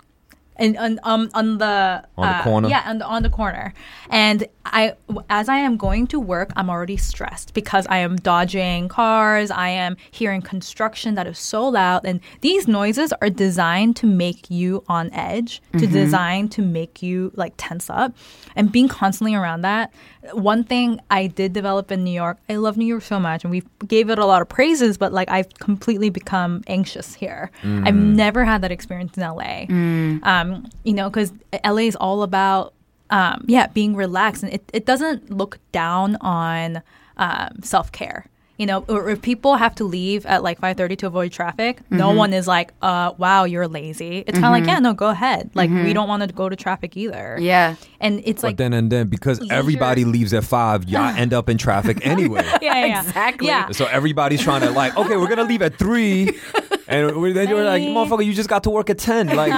and on um on the On the uh, corner? yeah, on the on the corner, and I as I am going to work, I'm already stressed because I am dodging cars, I am hearing construction that is so loud, and these noises are designed to make you on edge, to mm-hmm. design to make you like tense up, and being constantly around that. One thing I did develop in New York, I love New York so much, and we gave it a lot of praises, but like I've completely become anxious here. I've mm. never had that experience in LA. Mm. Um, you know, because LA is all about um, yeah, being relaxed, and it, it doesn't look down on um, self care. You know, or if people have to leave at like five thirty to avoid traffic, no one is like, "Uh, wow, you're lazy." It's kind of like, "Yeah, no, go ahead." Like we don't want to go to traffic either. yeah. and it's But like, then and then because leisure- everybody leaves at five, y'all end up in traffic anyway. yeah, yeah, yeah. Exactly. Yeah, So everybody's trying to like, okay, we're gonna leave at three, and we- then you're like, motherfucker, you just got to work at ten, like,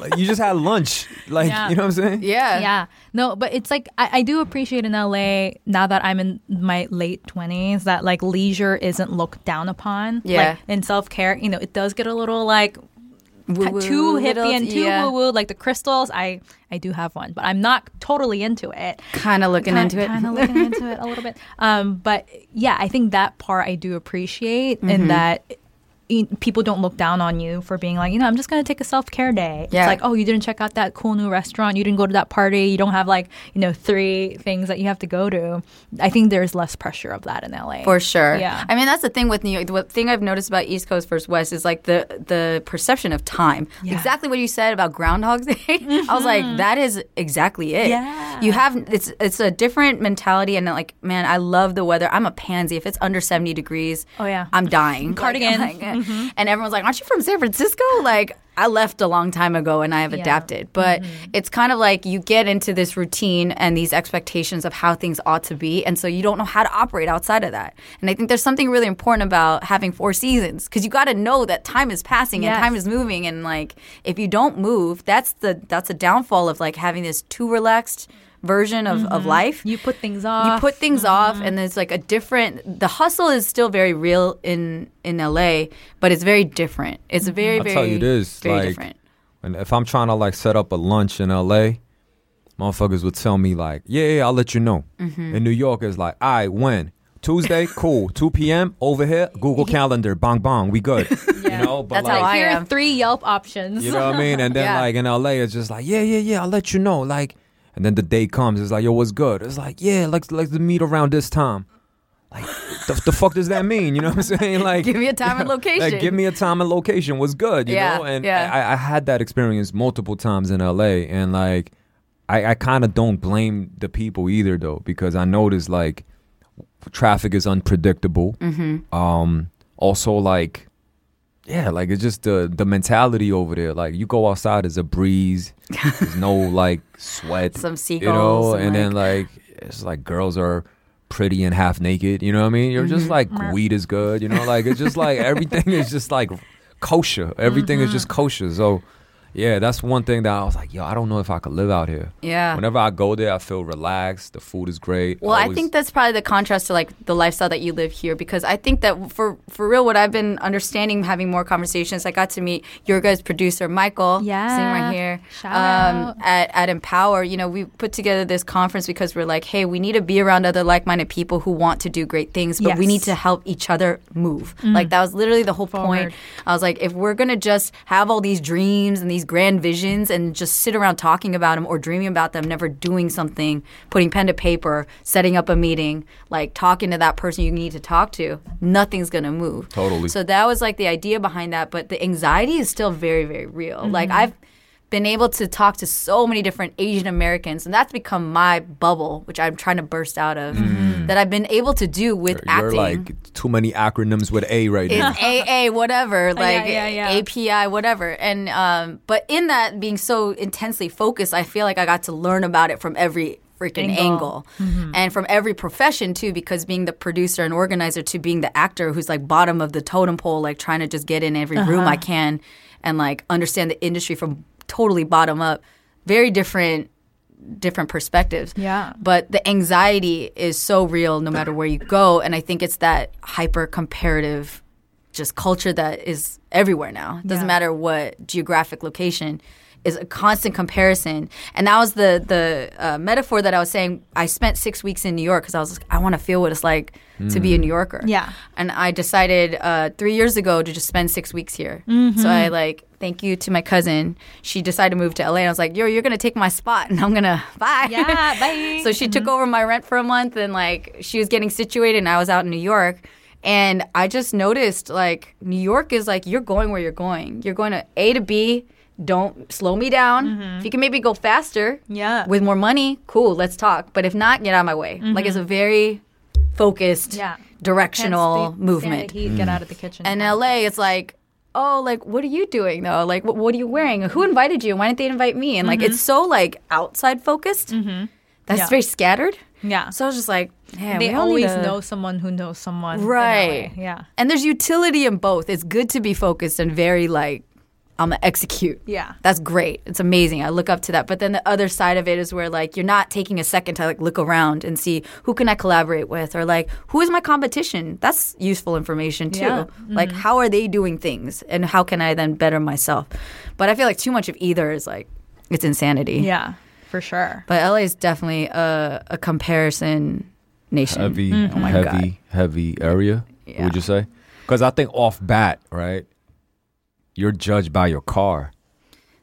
like, you just had lunch, like, Yeah. you know what I'm saying? Yeah. yeah. No, but it's like I, I do appreciate in LA now that I'm in my late twenties that like leisure isn't looked down upon. Yeah. Like in self care, you know, it does get a little like Woo-woo, too hippie little- and too yeah. woo woo. Like the crystals, I I do have one, but I'm not totally into it. Kind of looking into it. Kind of looking into it a little bit. Um, but yeah, I think that part I do appreciate, Mm-hmm. and that people don't look down on you for being like, you know, I'm just gonna take a self care day. Yeah. It's like, oh, you didn't check out that cool new restaurant. You didn't go to that party. You don't have like, you know, three things that you have to go to. I think there's less pressure of that in LA. For sure. Yeah. I mean, that's the thing with New York. The thing I've noticed about East Coast versus West is like the the perception of time. Yeah. Mm-hmm. Exactly what you said about Groundhog's Day. I was like, that is exactly it. Yeah. You have it's it's a different mentality, and like, man, I love the weather. I'm a pansy. If it's under seventy degrees, Oh, yeah. I'm dying. Cardigan. Like, I'm like, eh. And everyone's like, aren't you from San Francisco? Like. I left a long time ago and I have Yeah. adapted. But Mm-hmm. it's kind of like you get into this routine and these expectations of how things ought to be. And so you don't know how to operate outside of that. And I think there's something really important about having four seasons because you got to know that time is passing Yes. and time is moving. And like, if you don't move, that's the, that's a downfall of like having this too relaxed version of, of life Mm-hmm. you put things off. you put things off Mm-hmm. and there's like a different the hustle is still very real in in LA but it's very different it's very I'll very tell you this, very like, different And if I'm trying to like set up a lunch in LA, motherfuckers would tell me like, yeah, yeah, I'll let you know. Mm-hmm. In New York, it's like, all right, when? Tuesday, cool. 2 p.m. over here, Google Calendar, bang bang, we good. You know, but That's like, how I Here am. three Yelp options. you know what I mean? And then Yeah. like in LA, it's just like, yeah, yeah, yeah, I'll let you know. Like, and then the day comes, it's like, yo, what's good? It's like, yeah, let's let's meet around this time. Like, the, the fuck does that mean? You know what I'm saying? Like, Give me a time and location. Like, give me a time and location. What's good? You Yeah, know? And yeah. I, I had that experience multiple times in LA, and like, I, I kind of don't blame the people either, though, because I noticed like traffic is unpredictable. Mm-hmm. Um, also, like, yeah, like it's just the the mentality over there. Like, you go outside, there's a breeze, there's no like sweat, Some you know, and, and then like it's like girls are pretty and half naked. You know what I mean? You're Mm-hmm. just like weed is good. You know, like it's just like everything is just like kosher. Everything is Mm-hmm. just kosher. So. Yeah, that's one thing that I was like, yo, I don't know if I could live out here. Yeah. Whenever I go there, I feel relaxed. The food is great. Well, I Always- think that's probably the contrast to like the lifestyle that you live here because I think that for for real, what I've been understanding, having more conversations, I got to meet your guys' producer Michael, Yeah. sitting right here, Shout um, out. at at Empower. You know, we put together this conference because we're like, hey, we need to be around other like-minded people who want to do great things, but we need to help each other move. Like that was literally the whole point. I was like, if we're gonna just have all these dreams and these grand visions and just sit around talking about them or dreaming about them, never doing something, putting pen to paper, setting up a meeting, like talking to that person you need to talk to, nothing's gonna move. Totally. So that was like the idea behind that, but the anxiety is still very, very real. Like mm-hmm. I've been able to talk to so many different Asian Americans, and that's become my bubble, which I'm trying to burst out of. That I've been able to do with Mm-hmm. you're acting. like too many acronyms with A right now. It's AA, whatever, like yeah, yeah. API, whatever. And um, but in that being so intensely focused, I feel like I got to learn about it from every freaking angle, Angle. and from every profession too. Because being the producer and organizer to being the actor who's like bottom of the totem pole, like trying to just get in every room Uh-huh. I can and like understand the industry from totally bottom up. Very different different perspectives. Yeah. But the anxiety is so real no matter where you go. And I think it's that hyper comparative just culture that is everywhere now. It doesn't Yeah. matter what geographic location is a constant comparison. And that was the the uh, metaphor that I was saying. I spent six weeks in New York because I was like, I want to feel what it's like to be a New Yorker. Yeah. And I decided uh, three years ago to just spend six weeks here. Mm-hmm. So I like thank you to my cousin. She decided to move to LA. And I was like, yo, you're gonna take my spot, and I'm gonna bye. Yeah, bye. so she took over my rent for a month, and like she was getting situated, and I was out in New York. And I just noticed like New York is like you're going where you're going. You're going to A to B. Don't slow me down. Mm-hmm. If you can maybe go faster, Yeah. with more money, cool, let's talk. But if not, get out of my way. Like it's a mm-hmm. very focused, Yeah. directional movement. heat, Get out of the kitchen. And LA, it's like, oh, like what are you doing though? Like what, what are you wearing? Who invited you? Why didn't they invite me? And like it's mm-hmm. so like outside focused. That's Mm-hmm. Yeah. very scattered. yeah. So I was just like, man, they we always to- know someone who knows someone. right? Yeah. And there's utility in both. It's good to be focused and very like. I'm gonna execute. Yeah. That's great. It's amazing. I look up to that. But then the other side of it is where like you're not taking a second to like look around and see who can I collaborate with or like who is my competition. That's useful information too. Yeah. Like mm-hmm. how are they doing things and how can I then better myself? But I feel like too much of either is like it's insanity. Yeah. For sure. But LA is definitely a, a comparison nation. heavy, mm. Oh my heavy, God. heavy area. Yeah. Would you say? Because I think off bat, right, you're judged by your car.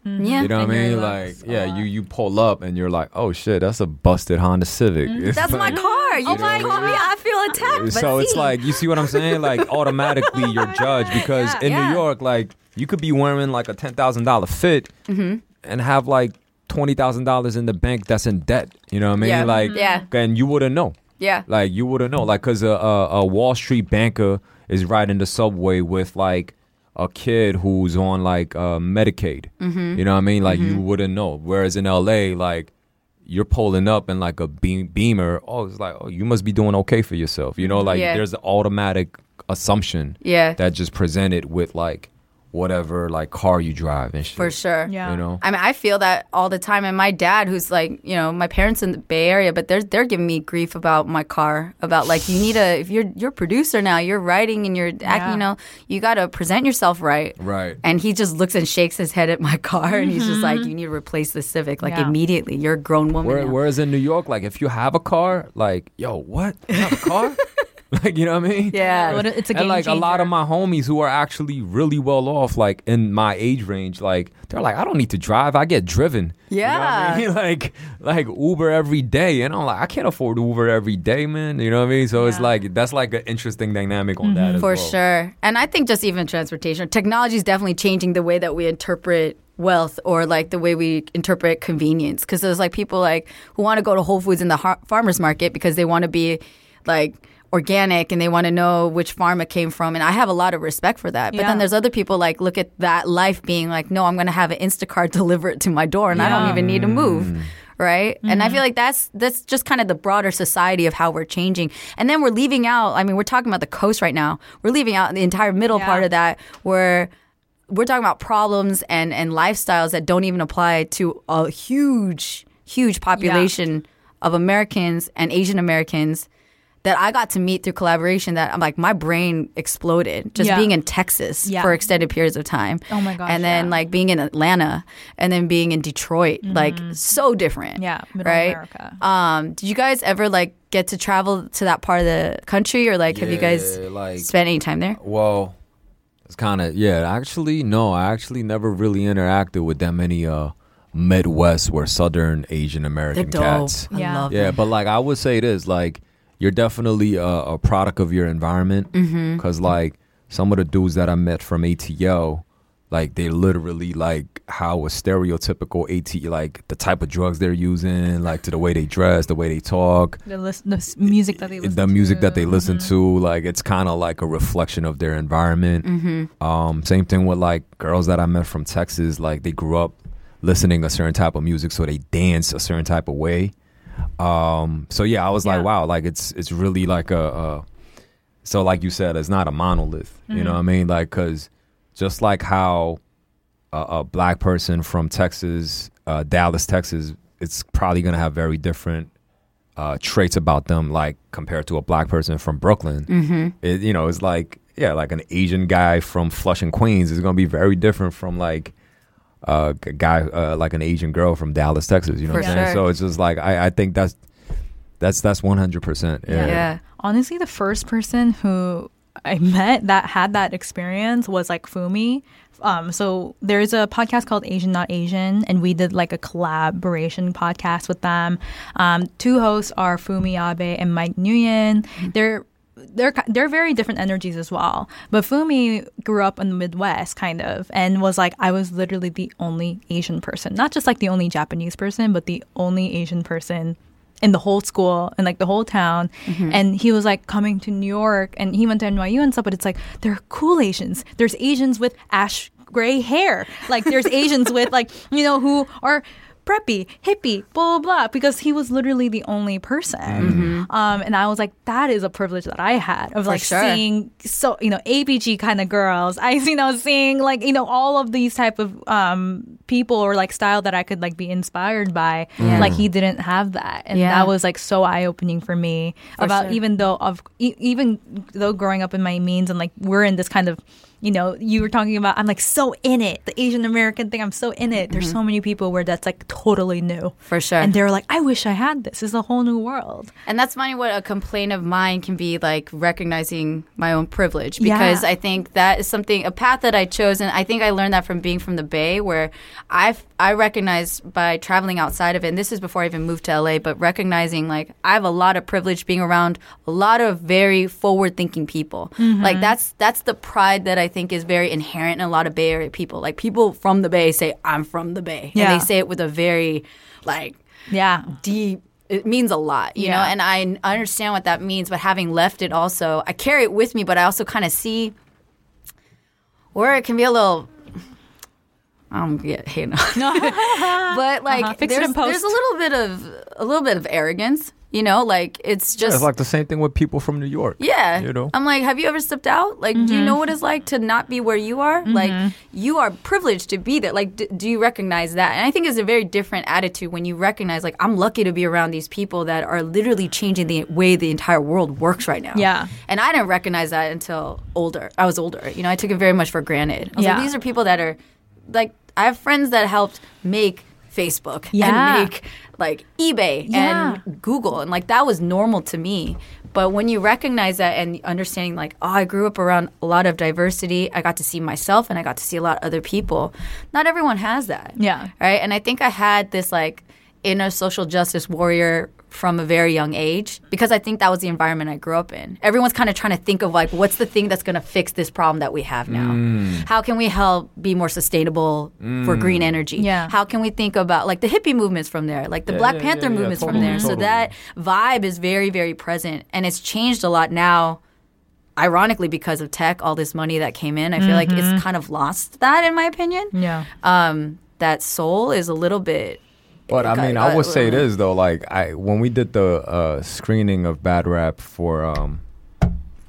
Yeah. You know what I mean? Like, yeah, a you you pull up and you're like, oh shit, that's a busted Honda Civic. Mm-hmm. It's That's my car. You know just what call I me. I feel attacked. But so it's see. like you see what I'm saying? Like automatically you're judged because Yeah. in Yeah. New York, like you could be wearing like a ten thousand dollar fit Mm-hmm. and have like twenty thousand dollars in the bank that's in debt. You know what I mean? Yeah. Like, mm-hmm. Yeah. and you wouldn't know. yeah. Like you wouldn't know, like, cause a, a, a Wall Street banker is riding the subway with like a kid who's on like uh, Medicaid. Mm-hmm. You know what I mean? Like you wouldn't know. Whereas in LA, like you're pulling up in like a beam, Beamer. Oh, it's like oh, you must be doing okay for yourself. You know, like Yeah. there's an automatic assumption Yeah. that just presented with like whatever like car you drive and shit. For sure. Yeah. You know. I mean, I feel that all the time. And my dad, who's like, you know, my parents in the Bay Area, but they're they're giving me grief about my car. About like, you need a if you're you're a producer now, you're writing and you're acting. Yeah. You know, you got to present yourself right. Right. And he just looks and shakes his head at my car, and he's just like, mm-hmm. "You need to replace the Civic like Yeah. immediately. You're a grown woman." Where, now." whereas in New York, like if you have a car, like yo, what? You have a car? like you know what I mean? Yeah. What a- it's a and game like a lot of my homies who are actually really well off, like in my age range, like they're like, I don't need to drive, I get driven. You know what I Yeah. mean? like like Uber every day, and I'm like, I can't afford Uber every day, man. You know what I mean? So it's like that's like an interesting dynamic on that mm-hmm. as For well. sure. And I think just even transportation, technology is definitely changing the way that we interpret wealth or like the way we interpret convenience. Because there's like people like who want to go to Whole Foods in the har- farmer's market because they want to be like organic and they want to know which farm it came from. And I have a lot of respect for that. But Yeah. then there's other people like look at that life being like, no, I'm going to have an Instacart deliver it to my door and I don't even need to move. Right. And Mm-hmm. I feel like that's that's just kind of the broader society of how we're changing. And then we're leaving out, I mean, we're talking about the coast right now. We're leaving out the entire middle Yeah. part of that where we're talking about problems and, and lifestyles that don't even apply to a huge, huge population of Americans and Asian Americans that I got to meet through Kollaboration that I'm like my brain exploded just Yeah. being in Texas Yeah. for extended periods of time. Oh my gosh, And then yeah. like being in Atlanta and then being in Detroit, like so different. Mm-hmm. Yeah, middle right? America. Um, did you guys ever like get to travel to that part of the country or like have you guys like spent any time there? Well, it's kind of yeah. Actually, no. I actually never really interacted with that many uh Midwest or Southern Asian American dope. cats. I Yeah. love Yeah, but like I would say this, like you're definitely a, a product of your environment. Mm-hmm. Because like some of the dudes that I met from ATL, like they literally like how a stereotypical AT, like the type of drugs they're using, like to the way they dress, the way they talk, The, lis- the music that they listen the music that they to. listen to like it's kind of like a reflection of their environment Mm-hmm. um same thing with like girls that i met from texas like they grew up listening a certain type of music so they dance a certain type of way um so yeah i was Yeah. like wow like it's it's really like a, a so like you said it's not a monolith you Mm-hmm. know what i mean like because just like how a, a black person from texas uh, dallas texas it's probably going to have very different uh, traits about them, like compared to a black person from Brooklyn. Mm-hmm. It, you know, it's like yeah, like an Asian guy from Flushing, Queens is going to be very different from like uh, a guy uh, like an Asian girl from Dallas, Texas. You know For what I'm saying? So it's just like I, I think that's that's that's 100. percent Yeah. Yeah. honestly the first person who I met that had that experience was like Fumi. Um, so there's a podcast called Asian Not Asian, and we did like a collaboration podcast with them. Um, two hosts are Fumi Abe and Mike Nguyen. They're they're they're very different energies as well. But Fumi grew up in the Midwest, kind of, and was like, I was literally the only Asian person, not just like the only Japanese person, but the only Asian person in the whole school and like the whole town. Mm-hmm. And he was like coming to New York, and he went to NYU and stuff. But it's like there are cool Asians. There's Asians with ash gray hair. Like there's Asians with like you know who are preppy, hippie, blah, blah, blah, because he was literally the only person. Um, and I was like, that is a privilege that I had of like sure. seeing so, you know, ABG kind of girls. I, you know, seeing like, you know, all of these type of um, people or like style that I could like be inspired by. Yeah. Like he didn't have that. And Yeah. that was like so eye opening for me For about sure. even though of, e- even though growing up in my means and like we're in this kind of, you know, you were talking about, I'm like so in it. The Asian American thing, I'm so in it. There's mm-hmm. so many people where that's like totally new. For sure. And they're like, I wish I had this. This is a whole new world. And that's funny what a complaint of mine can be like recognizing my own privilege because Yeah. I think that is something a path that I chose and I think I learned that from being from the Bay where I I recognized by traveling outside of it and this is before I even moved to LA but recognizing like I have a lot of privilege being around a lot of very forward thinking people. Mm-hmm. Like that's that's the pride that I think is very inherent in a lot of Bay Area people. Like people from the Bay say I'm from the Bay Yeah. and they say it with a very like Yeah. deep it means a lot you know and I, I understand what that means but having left it also i carry it with me but i also kind of see where it can be a little I'm get hate but like Uh-huh. Fix it there's, there's a little bit of a little bit of arrogance you know like it's Yeah, just it's like the same thing with people from New York. yeah. You know? I'm like, have you ever stepped out? Like, do you Mm-hmm. know what it's like to not be where you are? Like, you are privileged to be there. Like, d- do you recognize that? And I think it's a very different attitude when you recognize, like, I'm lucky to be around these people that are literally changing the way the entire world works right now. Yeah. And I didn't recognize that until older. I was older. You know, I took it very much for granted. I was Yeah. like, these are people that are, like, I have friends that helped make Facebook Yeah. and make like eBay Yeah. and Google and like that was normal to me. But when you recognize that and understanding like, oh, I grew up around a lot of diversity, I got to see myself and I got to see a lot of other people. Not everyone has that. Yeah. Right. And I think I had this like inner social justice warrior from a very young age because I think that was the environment I grew up in. Everyone's kind of trying to think of like what's the thing that's going to fix this problem that we have now? Mm. How can we help be more sustainable for green mm. energy? Yeah. How can we think about like the hippie movements from there, like the Yeah, Black yeah, Panther yeah, yeah, movements from totally, there? So that vibe is very very present and it's changed a lot now ironically because of tech all this money that came in i feel like it's mm-hmm. kind of lost that in my opinion Yeah. um that soul is a little bit But I mean, I would say this though, like I when we did the uh, screening of Bad Rap for um,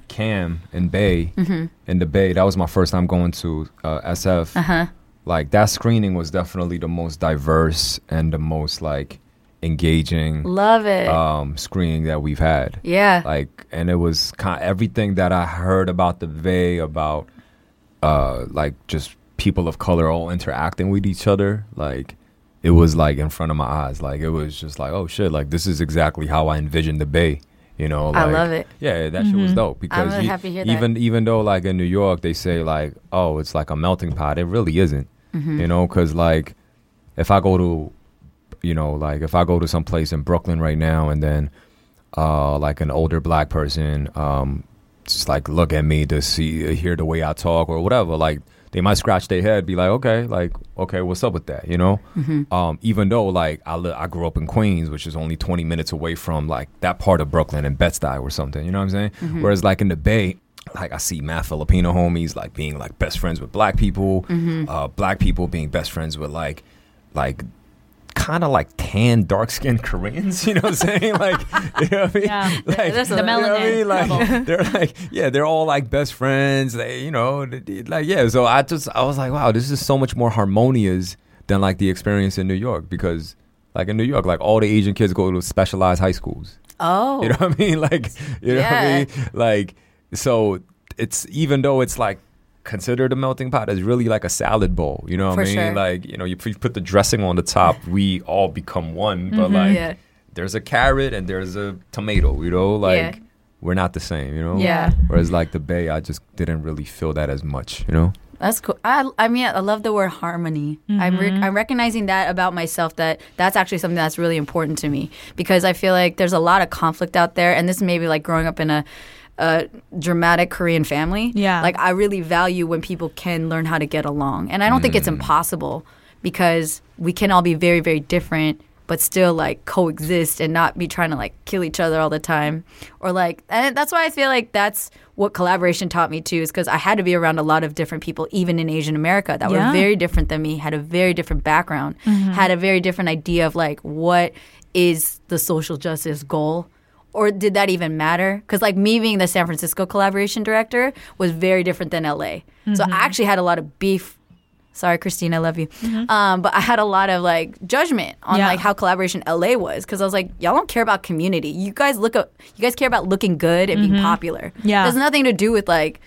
Cam and Bay Mm-hmm. in the Bay, that was my first time going to uh, SF. uh-huh Like that screening was definitely the most diverse and the most like engaging love it um, screening that we've had. yeah Like, and it was kind of everything that I heard about the Bay, about uh, like just people of color all interacting with each other. Like, it was like in front of my eyes. Like, it was just like, oh shit, like this is exactly how I envisioned the Bay. You know, I love it. Yeah, that shit was dope because you- happy to hear that. even even though like in New York they say like, oh, it's like a melting pot. It really isn't. Mm-hmm. You know, because like if I go to you know, like if I go to some place in Brooklyn right now and then uh like an older black person um just like look at me to see hear the way I talk or whatever, like they might scratch their head, be like, okay, like okay, what's up with that, you know? Um, even though like I li- I grew up in Queens, which is only twenty minutes away from like that part of Brooklyn and Bed Stuy or something, you know what I'm saying? Whereas like in the Bay, like I see mad Filipino homies like being like best friends with black people, uh, black people being best friends with like like kind of like tan, dark skinned Koreans. You know what I'm saying? Like, you know what I mean? Yeah. Like, That's a- you know I mean? Like, they're like, yeah, they're all like best friends. They, you know, like, yeah. So I just, I was like, wow, this is so much more harmonious than like the experience in New York because, like, in New York, like all the Asian kids go to specialized high schools. oh You know what I mean? Like, you know what I mean? Like, so it's even though it's like considered a melting pot, it's really like a salad bowl. You know what For I mean? sure. Like, you know, you put the dressing on the top, we all become one. But mm-hmm. like, Yeah. there's a carrot and there's a tomato. You know, like Yeah. we're not the same. You know? Yeah. Whereas like the Bay, I just didn't really feel that as much. You know? That's cool. I, I mean, I love the word harmony. I'm, re- mm-hmm. I'm recognizing that about myself that that's actually something that's really important to me because I feel like there's a lot of conflict out there, and this may be like growing up in a, a dramatic Korean family. Yeah. Like, I really value when people can learn how to get along. And I don't think it's mm. impossible because we can all be very, very different. But still, like coexist and not be trying to like kill each other all the time, or like, and that's why I feel like that's what Kollaboration taught me too. Is because I had to be around a lot of different people, even in Asian America, that Yeah. were very different than me, had a very different background, mm-hmm. had a very different idea of like what is the social justice goal, or did that even matter? Because like me being the San Francisco Kollaboration director was very different than LA. So I mm-hmm. actually had a lot of beef. Sorry, Christine, I love you. Mm-hmm. Um, but I had a lot of like judgment on Yeah. like how Kollaboration LA was because I was like, y'all don't care about community. You guys look up. You guys care about looking good and being mm-hmm. popular. Yeah. it has nothing to do with like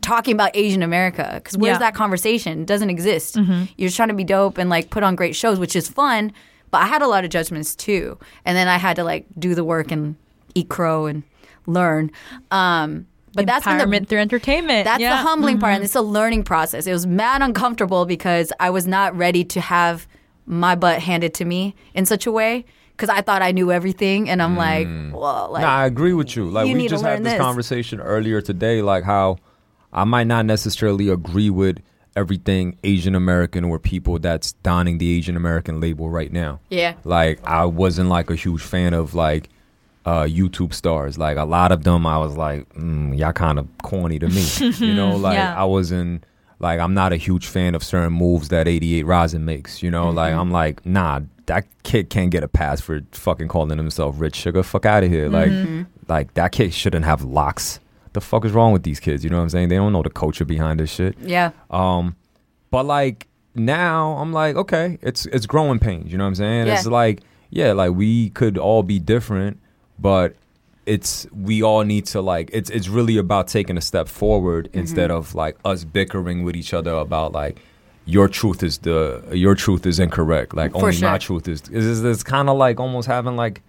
talking about Asian America because where's Yeah. that conversation? It doesn't exist. You're just trying to be dope and like put on great shows, which is fun. But I had a lot of judgments too, and then I had to like do the work and eat crow and learn. Um, but that's when Empowerment the through entertainment. that's yeah. Mm-hmm. the humbling part, and it's a learning process. It was mad uncomfortable because I was not ready to have my butt handed to me in such a way because I thought I knew everything, and I'm like, well, like Nah, I agree with you. Like you we need to just learn had this, this. conversation earlier today, like how I might not necessarily agree with everything Asian American or people that's donning the Asian American label right now. yeah, Like I wasn't like a huge fan of like uh YouTube stars. Like a lot of them I was like, mm, y'all kind of corny to me. you know, like Yeah. I wasn't like I'm not a huge fan of certain moves that 88rising makes, you know? Like I'm like, nah, that kid can't get a pass for fucking calling himself Rich Chigga. Fuck out of here. Like like that kid shouldn't have locks. The fuck is wrong with these kids? You know what I'm saying? They don't know the culture behind this shit. yeah, Um, but like now, I'm like, okay, it's it's growing pains. You know what I'm saying? Yeah. It's like, yeah, like we could all be different, but it's we all need to like it's it's really about taking a step forward Mm-hmm. instead of like us bickering with each other about like your truth is the your truth is incorrect. Like For only sure. my truth is is it's kind of like almost having like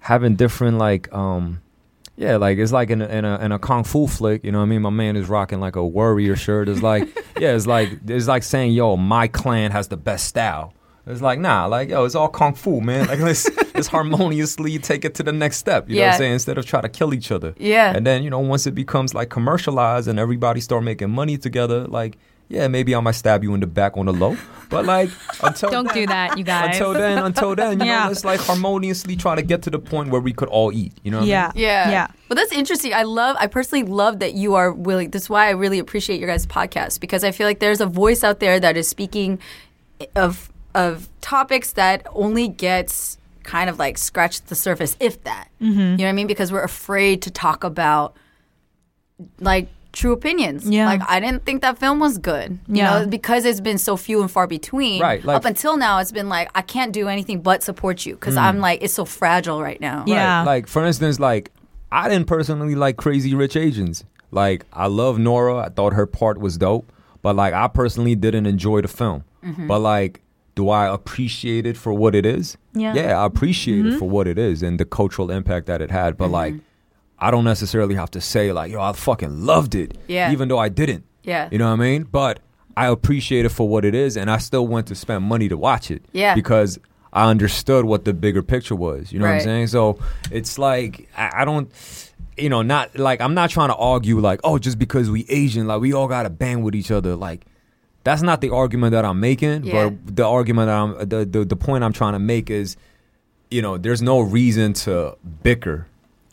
having different like um yeah, like it's like in a, in a in a kung fu flick, you know what I mean? My man is rocking like a warrior shirt. It's like yeah, it's like it's like saying, "Yo, my clan has the best style." It's like nah, like yo, it's all kung fu, man. Like let's let's harmoniously take it to the next step. You know what I'm saying? Instead of try to kill each other. Yeah. And then you know once it becomes like commercialized and everybody start making money together, like yeah, maybe I might stab you in the back on the low, but like until Don't then- do that, you guys. Until then, until then, you Yeah. know, let's like harmoniously try to get to the point where we could all eat. You know? What I mean? yeah. yeah, Yeah. But that's interesting. I love. I personally love that you are willing. That's why I really appreciate your guys' podcast because I feel like there's a voice out there that is speaking of of topics that only gets kind of like scratched the surface, if that. Mm-hmm. You know what I mean? Because we're afraid to talk about like true opinions. Yeah. Like I didn't think that film was good. You Yeah. know, because it's been so few and far between. Right, like- up until now, it's been like I can't do anything but support you because I'm like it's so fragile right now. Yeah. Right. Like for instance, like I didn't personally like Crazy Rich Asians. Like I love Nora. I thought her part was dope, but like I personally didn't enjoy the film. Mm-hmm. But like, do I appreciate it for what it is? Yeah. Yeah, I appreciate Mm-hmm. it for what it is and the cultural impact that it had. But like, I don't necessarily have to say like, yo, I fucking loved it. Yeah. Even though I didn't. Yeah. You know what I mean? But I appreciate it for what it is, and I still went to spend money to watch it. Yeah. Because I understood what the bigger picture was. You know what I'm saying? So it's like I, I don't, you know, not like I'm not trying to argue like, oh, just because we Asian, like we all gotta bang with each other. Like that's not the argument that I'm making. Yeah. But the argument that I'm the, the the point I'm trying to make is, you know, there's no reason to bicker.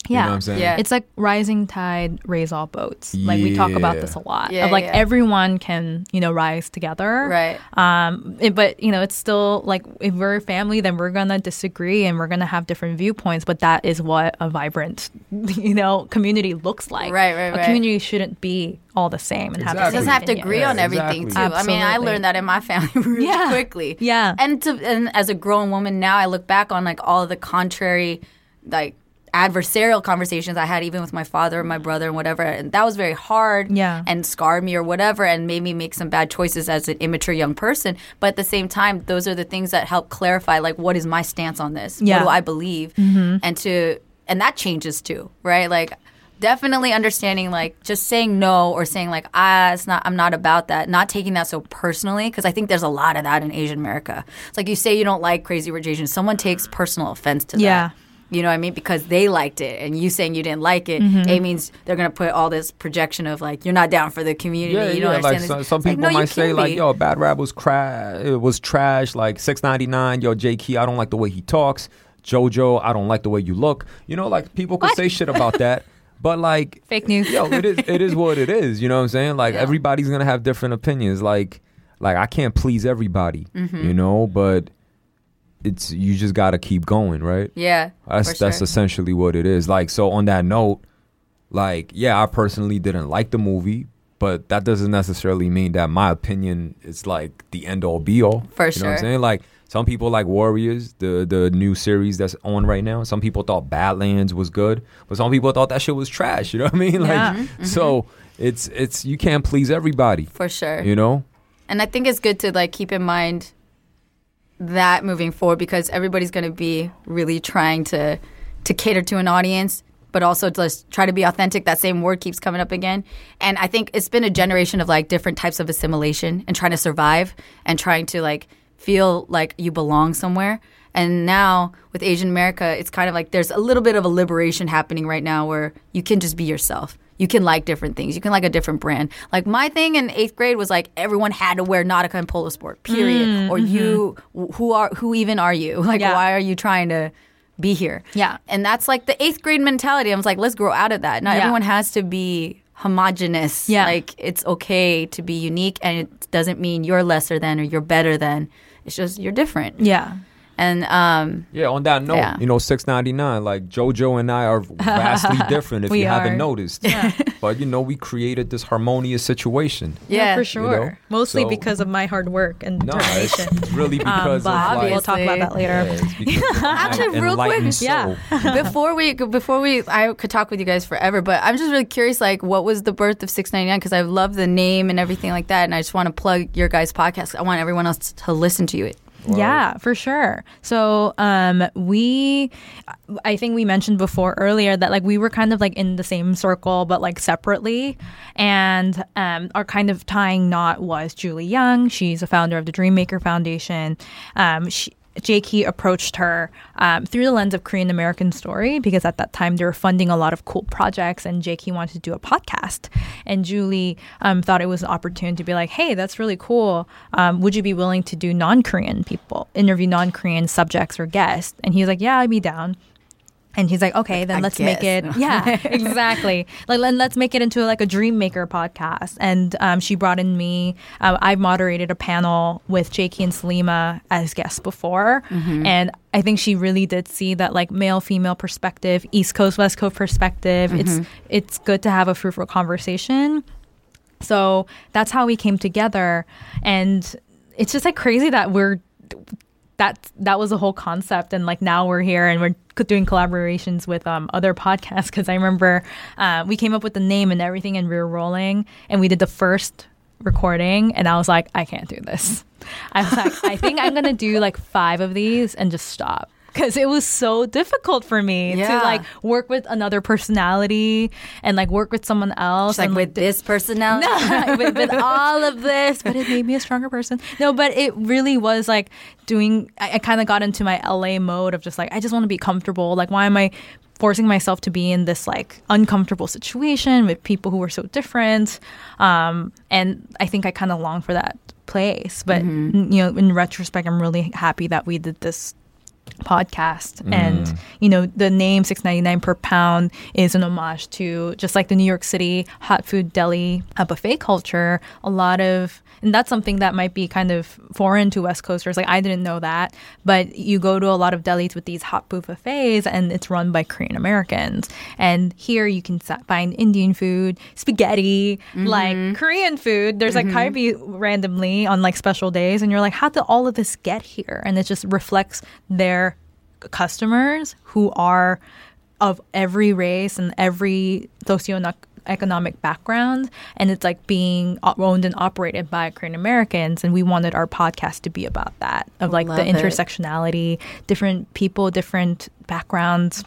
You Yeah. know what I'm saying? Yeah. It's like rising tide raise all boats. Like we talk about this a lot. Yeah, of like yeah. everyone can, you know, rise together. Right. Um it- but you know, it's still like if we're a family then we're going to disagree and we're going to have different viewpoints, but that is what a vibrant, you know, community looks like. Right, right, A right. community shouldn't be all the same and have Exactly. It doesn't have to agree Yeah, on everything exactly. too. I mean, I learned that in my family really Yeah. quickly. Yeah. And to and as a grown woman now, I look back on like all the contrary, like adversarial conversations I had even with my father and my brother and whatever, and that was very hard. Yeah. And scarred me or whatever, and made me make some bad choices as an immature young person. But at the same time, those are the things that help clarify like what is my stance on this? Yeah. What do I believe? And to and that changes too, right? Like definitely understanding like just saying no or saying like ah it's not i'm not about that not taking that so personally because i think there's a lot of that in asian america it's like you say you don't like crazy rich asians someone takes personal offense to Yeah. that you know what i mean because they liked it and you saying you didn't like it Mm-hmm. it means they're gonna put all this projection of like you're not down for the community Yeah, you don't yeah. Like understand some, some It's like, people no, might say can like, be. "Yo, Bad Rap was crash. It was trash. Like six ninety nine. Yo, Jaeki, I don't like the way he talks. JoJo, I don't like the way you look. You know, like people could say shit about that, but like, Fake news. yo, it is it is what it is. You know what I'm saying? Like Yeah. everybody's gonna have different opinions. Like, like I can't please everybody. Mm-hmm. You know, but it's you just gotta keep going, right? yeah That's that's sure. essentially what it is. Like so on that note, like yeah, I personally didn't like the movie, but that doesn't necessarily mean that my opinion is like the end all be all. For you know what I'm saying? Like Some people like Warriors, the the new series that's on right now. Some people thought Badlands was good, but some people thought that shit was trash. You know what I mean? Like, Yeah. Mm-hmm. so it's it's you can't please everybody. For sure. You know? And I think it's good to like keep in mind that moving forward because everybody's going to be really trying to to cater to an audience, but also just try to be authentic. That same word keeps coming up again. And I think it's been a generation of like different types of assimilation and trying to survive and trying to like feel like you belong somewhere. And now with Asian America, it's kind of like there's a little bit of a liberation happening right now where you can just be yourself. You can like different things. You can like a different brand. Like my thing in eighth grade was like everyone had to wear Nautica and Polo Sport. Period. Mm, or mm-hmm. you, who are who even are you? Like Yeah. why are you trying to be here? Yeah. And that's like the eighth grade mentality. I was like, let's grow out of that. Not Yeah. everyone has to be homogenous. Yeah. Like it's okay to be unique, and it doesn't mean you're lesser than or you're better than. It's just you're different. Yeah. And um, Yeah, on that note, Yeah. you know, six ninety nine, like JoJo and I are vastly different if We you haven't are. noticed. But you know, we created this harmonious situation. yeah, for sure. know? Mostly So- because of my hard work and No, it's really Um, because but of like we'll talk about that later. Yeah, it's because of my Actually, real quick, enlightened yeah. before we before we I could talk with you guys forever, but I'm just really curious like what was the birth of 699 because I love the name and everything like that and I just want to plug your guys podcast. I want everyone else to listen to it. Yeah, for sure. So, um, we, I think we mentioned before earlier that like we were kind of like in the same circle, but like separately. And um, our kind of tying knot was Julie Young. She's a founder of the Dreammaker Foundation. Um, she, Jaeki approached her um, through the lens of Korean American story because at that time they were funding a lot of cool projects, and Jaeki wanted to do a podcast. And Julie um, thought it was an opportunity to be like, "Hey, that's really cool. Um, would you be willing to do non-Korean people, interview non-Korean subjects or guests?" And he's like, "Yeah, I'd be down." And he's like, okay, then I let's make it. Yeah, exactly. Like, then let's make it into like a dream maker podcast. And um, she brought in me. Uh, I've moderated a panel with Jaeki and Salima as guests before, and I think she really did see that like male female perspective, East Coast West Coast perspective. It's it's good to have a fruitful conversation. So that's how we came together, and it's just like crazy that we're that that was the whole concept. And like now we're here and we're doing collaborations with um, other podcasts. Because i remember uh, we came up with the name and everything and we were rolling and we did the first recording and i was like i can't do this. I was like i think i'm gonna do like five of these and just stop because it was so difficult for me to like work with another personality and like work with someone else like and with this personality. with, with all of this, but it made me a stronger person. No, but it really was like doing. I, I kind of got into my LA mode of just like I just want to be comfortable. Like, why am I forcing myself to be in this like uncomfortable situation with people who are so different? Um, and I think I kind of long for that place. But Mm-hmm. you know, in retrospect, I'm really happy that we did this podcast. And you know the name 6.99 per pound is an homage to just like the new york city hot food deli uh, buffet culture a lot of and that's something that might be kind of foreign to west coasters. Like i didn't know that. But you go to a lot of delis with these hot food buffets and it's run by korean americans. And here you can find indian food spaghetti like korean food. There's like kalbi randomly on like special days and you're like how did all of this get here? And it just reflects their customers who are of every race and every socioeconomic background and it's like being owned and operated by korean americans and we wanted our podcast to be about that of like the Love it. intersectionality different people different backgrounds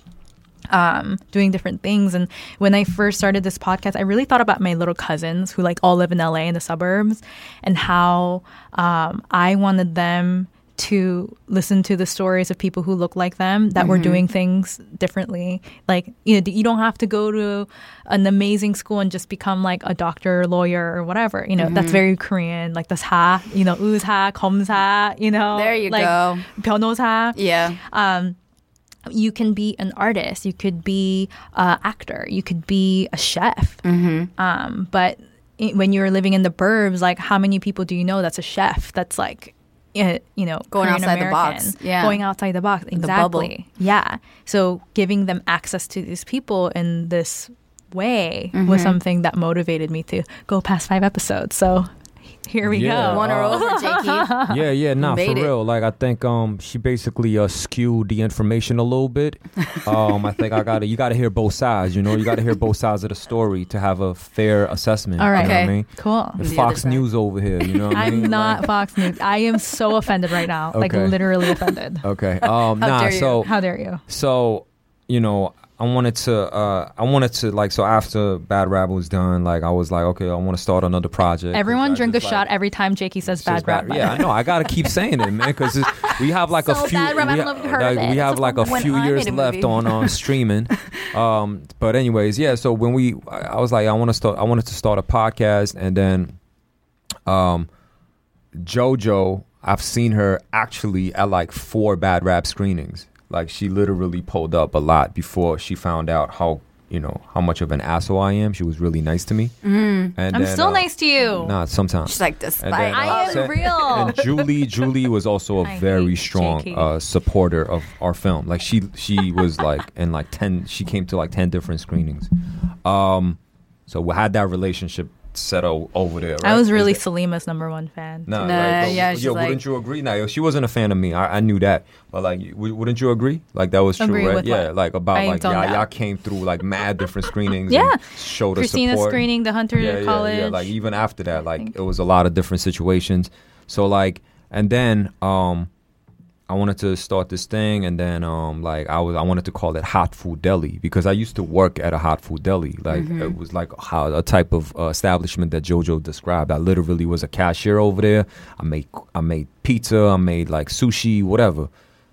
um, doing different things. And when I first started this podcast, I really thought about my little cousins who like all live in LA in the suburbs and how um, I wanted them to listen to the stories of people who look like them that were doing things differently. Like, you know, you don't have to go to an amazing school and just become like a doctor, lawyer, or whatever. You know, that's very Korean. Like this ha, you know, usha, 검사, you know. There you like, go. 변호사 Yeah. um, you can be an artist, you could be an actor, you could be a chef. Mm-hmm. Um, but i when you're living in the burbs, like how many people do you know that's a chef? That's like, eh, you know, Going Korean outside the box. Yeah. going outside the box. bubble. Exactly. Yeah. So giving them access to these people in this way Mm-hmm. was something that motivated me to go past five episodes. So Here we Yeah. go. Won her over, Jaeki. yeah, yeah, nah, for Made it. real. Like I think um she basically uh skewed the information a little bit. Um I think I gotta you gotta hear both sides, you know, you gotta hear both sides of the story to have a fair assessment. All right. You know what I mean? Cool. The The Fox. News over here, you know what I mean? I'm not Like- Fox News. I am so offended right now. Like literally offended. Okay. Um nah, dare you. so How dare you? so you know i wanted to uh i wanted to like so after bad rap was done like i was like okay i want to start another project. Everyone drink a just, shot every time Jaeki says bad rap. yeah i know. I gotta keep saying it man because we have like a few Bad Rap, we, don't know if you've heard like, we have a like a few years left movie. on uh, streaming. Um but anyways yeah so when we i I was like i want to start i wanted to start a podcast and then um jojo i've seen her actually at like four bad rap screenings like she literally pulled up a lot before she found out how you know how much of an asshole i am she was really nice to me mm. and I'm then, still uh, nice to you. Nah, sometimes. She's like, despite then, I uh, am so- real. And Julie, Julie was also a I very strong uh, supporter of our film. Like she, she was like in like ten. She came to like ten different screenings. Um, so we had that relationship set o- over there. I was really Is that- Salima's number one fan. Nah, Nah, like, but- yeah, she's yo, like- wouldn't you agree? Nah, yo, she wasn't a fan of me. I, I knew that, but like, w- wouldn't you agree? Like that was true, Agree right? with yeah, what? like about I like y'all, y'all came through like mad different screenings. Yeah. and showed us Christina support. screening the Hunter yeah, College. Yeah, yeah, like even after that, like it was a lot of different situations. So like, and then um, I wanted to start this thing, and then um, like I was I wanted to call it Hot Food Deli because I used to work at a hot food deli. Like Mm-hmm. it was like how a type of uh, establishment that JoJo described. I literally was a cashier over there. I made I made pizza. I made like sushi, whatever.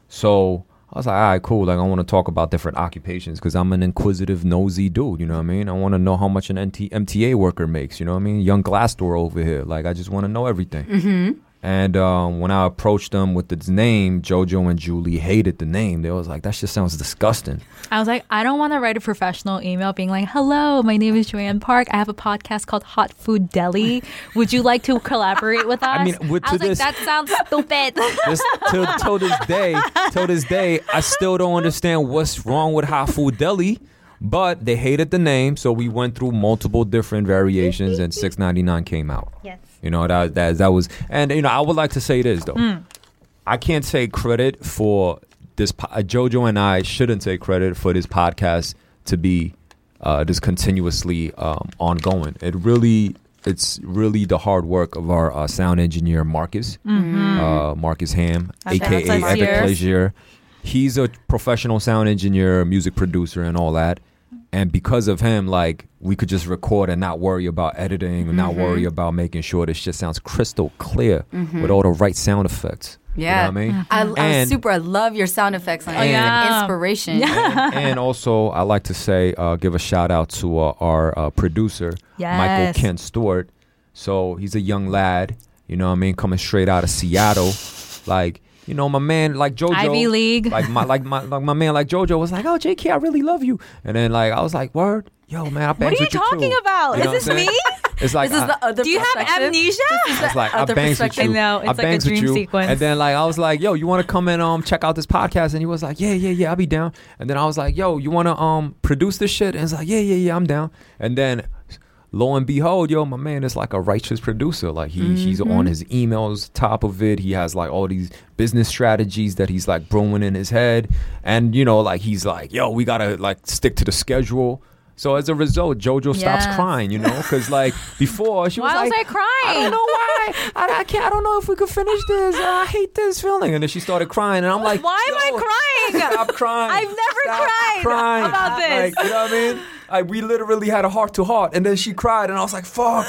So. I was like, all right, cool. Like, I want to talk about different occupations because I'm an inquisitive, nosy dude. You know what I mean? I want to know how much an NT- MTA worker makes. You know what I mean? Young Glassdoor over here. Like, I just want to know everything. Mm-hmm. And um, when I approached them with its name, JoJo and Julie hated the name. They was like, that just sounds disgusting. I was like, I don't want to write a professional email being like, "Hello, my name is Joanne Park. I have a podcast called Hot Food Deli. Would you like to collaborate with us?" I mean, with- I was to like, this- that sounds stupid. This, till, till this day, till this day, I still don't understand what's wrong with Hot Food Deli. But they hated the name, so we went through multiple different variations, and 6.99 came out. yes. You know that that that was, and you know I would like to say this though. Hmm. I can't take credit for this. uh, JoJo and I shouldn't take credit for this podcast to be uh, this continuously um, ongoing. It really, it's really the hard work of our uh, sound engineer Marcus, uh, Marcus Ham, Okay, aka. Epic Pleasure. He's a professional sound engineer, music producer, and all that. And because of him, like we could just record and not worry about editing and not worry about making sure this shit sounds crystal clear with all the right sound effects. Yeah. You know what I mean? I, And- super. I love your sound effects. Oh, It's yeah. inspiration. and, and also, I like to say, uh, give a shout out to uh, our uh, producer, Michael Yes. Kent Stewart. So he's a young lad, you know what I mean, coming straight out of Seattle. Like, you know, my man, like JoJo. Ivy League. Like my, like my, like my man, like JoJo was like, oh, JK, I really love you. And then, like, I was like, word, yo, man, I What bangs are you with you talking too. about? You know Is this me? It's like, This is I- the other Do you have amnesia? it's like I other bangs with perspective. you. I know, it's I like a bangs with dream you. sequence. And then like I was like, yo, you want to come and um check out this podcast? And he was like, yeah, yeah, yeah, I'll be down. And then I was like, yo, you want to um produce this shit? And it's like, yeah, yeah, yeah, I'm down. And then lo and behold, yo, my man is like a righteous producer. Like he he's Mm-hmm. on his emails, top of it. He has like all these business strategies that he's like brewing in his head. And you know, like he's like, yo, we gotta like stick to the schedule. So as a result, JoJo stops crying, you know, because like before she was Why was I crying? I don't know why. I, I can't. I don't know if we could finish this. Uh, I hate this feeling. And then she started crying, and I'm like, Why am I crying? Stop crying. I've never Stop cried crying. about this. Like, you know what I mean? Like, we literally had a heart to heart, and then she cried, and I was like, "Fuck,"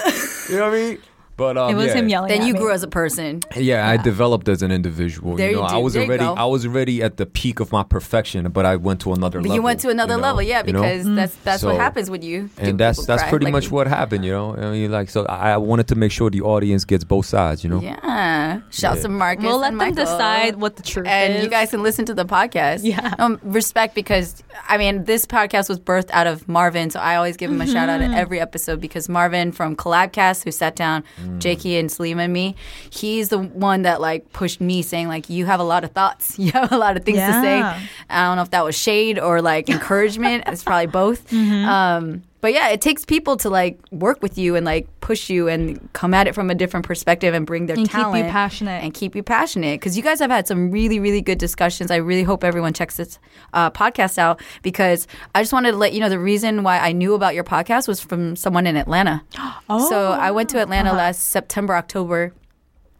you know what I mean? But um, It was yeah. him yelling. Then at you me. grew as a person. Yeah, I developed as an individual. There you know, you I was there already. I was already at the peak of my perfection, but I went to another But level. you went to another you know, level, yeah, you know? because that's that's what happens when you. and that's that's cry, pretty like much what happened, you know. I mean, like, so I, I wanted to make sure the audience gets both sides, you know. Yeah. shout Yeah. to Marcus. We'll let and them Michael. decide what the truth and is. you guys can listen to the podcast. Yeah. Um, respect because I mean this podcast was birthed out of Marvin, so I always give him a shout out Mm-hmm. at every episode because Marvin from Collabcast, who sat down Jaeki and Salim and me, he's the one that like pushed me, saying like, "You have a lot of thoughts. You have a lot of things to say." I don't know if that was shade or like encouragement. it's probably both. Mm-hmm. Um, but yeah, it takes people to like work with you and like push you and come at it from a different perspective and bring their talent. And keep you passionate. and keep you passionate because you guys have had some really really good discussions. I really hope everyone checks this uh, podcast out because I just wanted to let you know the reason why I knew about your podcast was from someone in Atlanta. oh, So I went to. Atlanta Uh-huh. last September October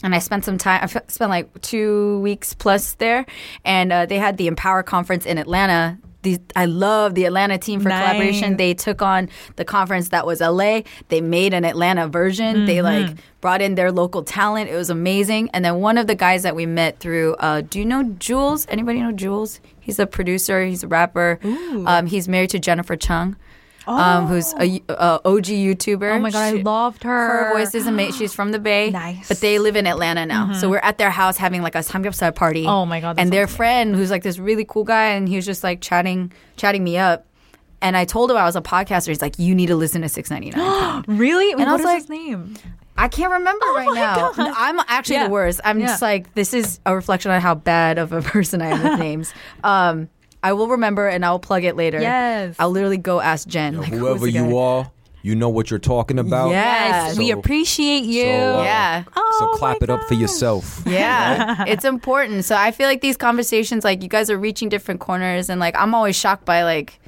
and I spent some time. I spent like two weeks plus there, and uh, they had the Empower conference in Atlanta. These, I love the Atlanta team for Nice. collaboration. They took on the conference that was LA. They made an Atlanta version. They like brought in their local talent. It was amazing. And then one of the guys that we met through, uh, do you know Jules? Anybody know Jules? He's a producer. He's a rapper. Um, he's married to Jennifer Chung. Um, who's a, a OG YouTuber? Oh my god, I loved her. her voice is amazing. She's from the Bay. Nice. But they live in Atlanta now. So we're at their house having like a samgyeopsal party. Oh my God, And their sounds friend, who's like this really cool guy, and he was just like chatting, chatting me up. And I told him I was a podcaster. He's like, "You need to listen to 699." Really? And I what was is like- his name? I can't remember right my now. No, I'm actually Yeah. the worst. I'm Yeah. just like this is a reflection on how bad of a person I am with names. Um, I will remember and I will plug it later. Yes. I'll literally go ask Jen. like, Whoever the guy? you are, you know what you're talking about. Yeah. Yes, we appreciate you. so, uh, Yeah. So Oh clap my it up for yourself. Yeah, it's important. So I feel like these conversations, like you guys are reaching different corners, and like I'm always shocked by like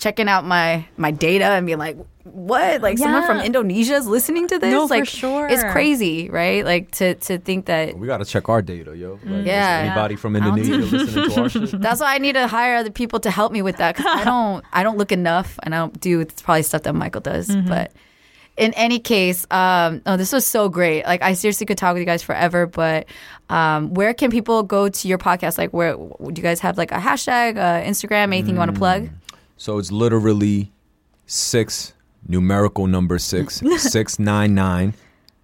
checking out my my data and being like, what? Like someone from Indonesia is listening to this? No, for sure. It's crazy, right? Like to to think that. We gotta check our data, yo. Like, is Yeah. Anybody from Indonesia listening to our shit? That's why I need to hire other people to help me with that because I don't I don't look enough and I don't do it's probably stuff that Michael does, Mm-hmm. but. In any case, um, oh, this was so great. Like, I seriously could talk with you guys forever. But um, where can people go to your podcast? Like, where do you guys have like a hashtag, uh, Instagram, anything you want to plug? So it's literally six numerical number six six nine nine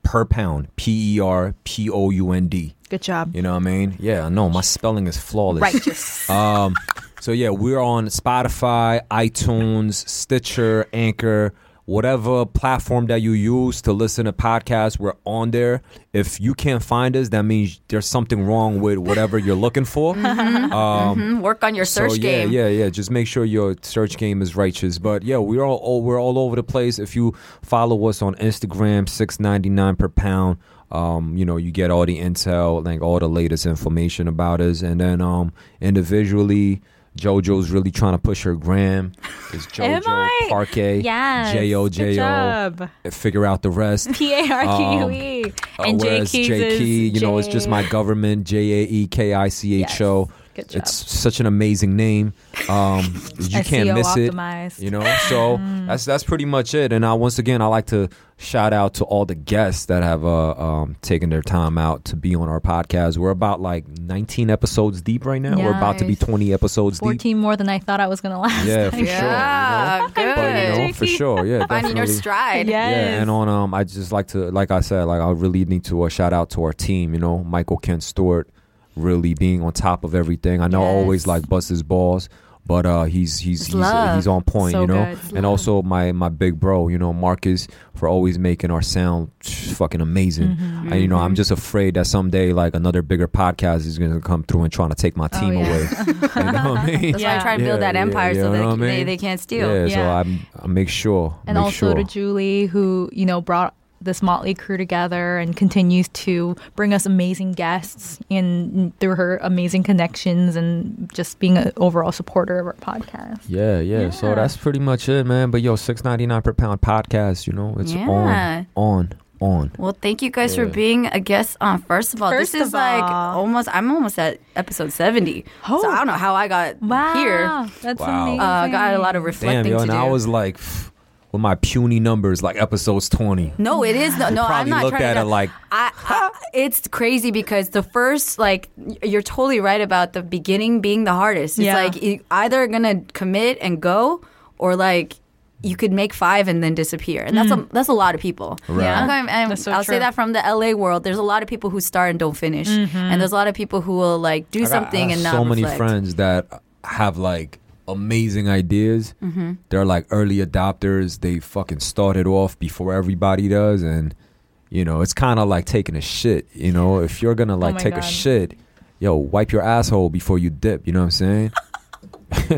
per pound. P E R P O U N D. Good job. You know what I mean? Yeah, no, my spelling is flawless. Righteous. Um, so yeah, we're on Spotify, iTunes, Stitcher, Anchor, whatever platform that you use to listen to podcasts. We're on there. If you can't find us, that means there's something wrong with whatever you're looking for. Um, Mhm, Work on your search so yeah, game. yeah, yeah. Just make sure your search game is righteous. But yeah, we're all, all we're all over the place. If you follow us on Instagram, six ninety nine per pound. Um, you know, you get all the intel, like all the latest information about us, and then um, individually. JoJo's really trying to push her gram. It's JoJo? Parquet. Yes. J O J O. job. Figure out the rest. P A R Q E. Uh, And J whereas Keys J is Key, you know, it's just my government. J A E K I C H O. Good job. It's such an amazing name. Um, you can't miss optimized. it. You know, so that's that's pretty much it. And I once again, I like to shout out to all the guests that have uh, um, taken their time out to be on our podcast. We're about like 19 episodes deep right now. We're about to be 20 episodes deep. 14 more than I thought I was going to last. Yeah, for Yeah, sure. good. You know? But you know, for sure, yeah, Finding your definitely. stride. Yes. Yeah, and on um, I just like to, like I said, like I really need to uh, shout out to our team. You know, Michael Kent Stewart, really being on top of everything. I know I always like bust his balls, but uh, he's he's he's, uh, he's on point. So you know, and also my my big bro, you know, Marcus, for always making our sound fucking amazing. Mm-hmm. And, you know, I'm just afraid that someday like another bigger podcast is gonna come through and trying to take my Oh, team yeah. away. you know what I mean? That's why I try to build Yeah, that empire so know that what I they, mean? they can't steal. Yeah, so I'm, I make sure. and make also sure. to Julie, who you know brought this motley crew together and continues to bring us amazing guests in through her amazing connections and just being an overall supporter of our podcast. Yeah, yeah, So that's pretty much it, man. But yo, six ninety nine per pound podcast. You know, it's Yeah. on, on, on. Well, thank you guys for being a guest on. First of all, First this is of like all. almost. I'm almost at episode seventy. Oh. So I don't know how I got Wow, here. that's Wow. amazing. Uh, I got a lot of Damn, reflecting yo, to and do. I was like, pff, with my puny numbers, like episodes twenty. no, it is no. no I'm probably not looked trying at to. it like, I, I, it's crazy because the first, like, you're totally right about the beginning being the hardest. It's Yeah. like you either gonna commit and go, or like you could make five and then disappear, and that's mm-hmm. a that's a lot of people. Right. Yeah. I'm going, and That's so I'll say that from the LA world. There's a lot of people who start and don't finish, and mm-hmm. there's a lot of people who will like do I got- something I and have not so many reflect. friends that have like amazing ideas. Mm-hmm. They're like early adopters. They fucking started off before everybody does, and You know, it's kind of like taking a shit. You know, if you're gonna oh like my take a shit, yo, wipe your asshole before you dip. You know what I'm saying? you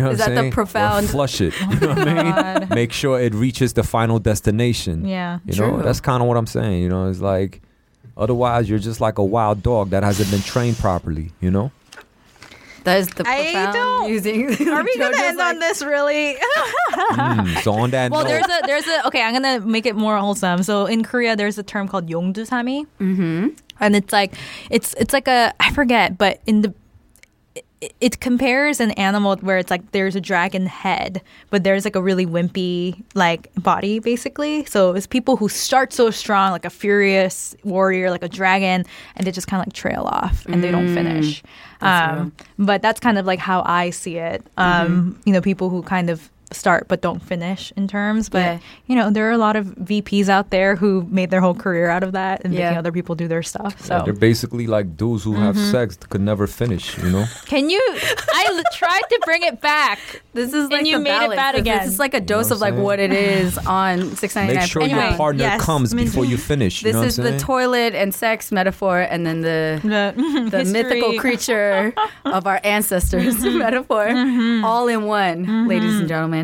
know what Is I'm that the saying? Or profound- flush it? You know what I mean? Oh Make sure it reaches the final destination. Yeah. You know, that's kind of what I'm saying. You know, it's like otherwise you're just like a wild dog that hasn't been trained properly. You know. That is the I profound don't- using. Are we gonna end like- on this really? Mm, so on that well, note, there's a there's a okay. I'm gonna make it more wholesome. So in Korea, there's a term called yongdusami, mm-hmm. and it's like it's it's like a I forget, but in the it, it compares an animal where it's like there's a dragon head, but there's like a really wimpy like body basically. So it's people who start so strong, like a furious warrior, like a dragon, and they just kind of like trail off and they don't finish. Um, but that's kind of like how I see it. Um, You know, people who kind of start but don't finish in terms. But Yeah. you know, there are a lot of VPs out there who made their whole career out of that and Yeah. making other people do their stuff. So Yeah, they're basically like dudes who have Mm-hmm. sex could never finish. You know. can you? I l- tried to bring it back. This is like you the made it bad again. This is like a dose what of like what it is on six ninety nine. Make sure Anyway, your partner yes, comes Minji. before you finish. You This know is what I'm the toilet and sex metaphor, and then the The, the mythical creature of our ancestors metaphor, all in one, ladies and gentlemen.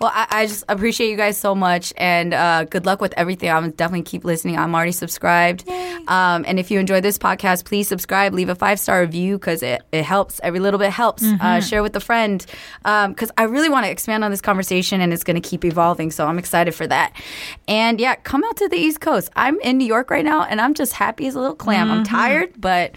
Well, I, I just appreciate you guys so much, and uh, good luck with everything. I'm definitely keep listening. I'm already subscribed, um, and if you enjoy this podcast, please subscribe, leave a five star review because it, it helps. Every little bit helps. Uh, share with a friend because I really want to expand on this conversation, and it's going to keep evolving. So I'm excited for that. And yeah, come out to the East Coast. I'm in New York right now, and I'm just happy as a little clam. I'm tired, but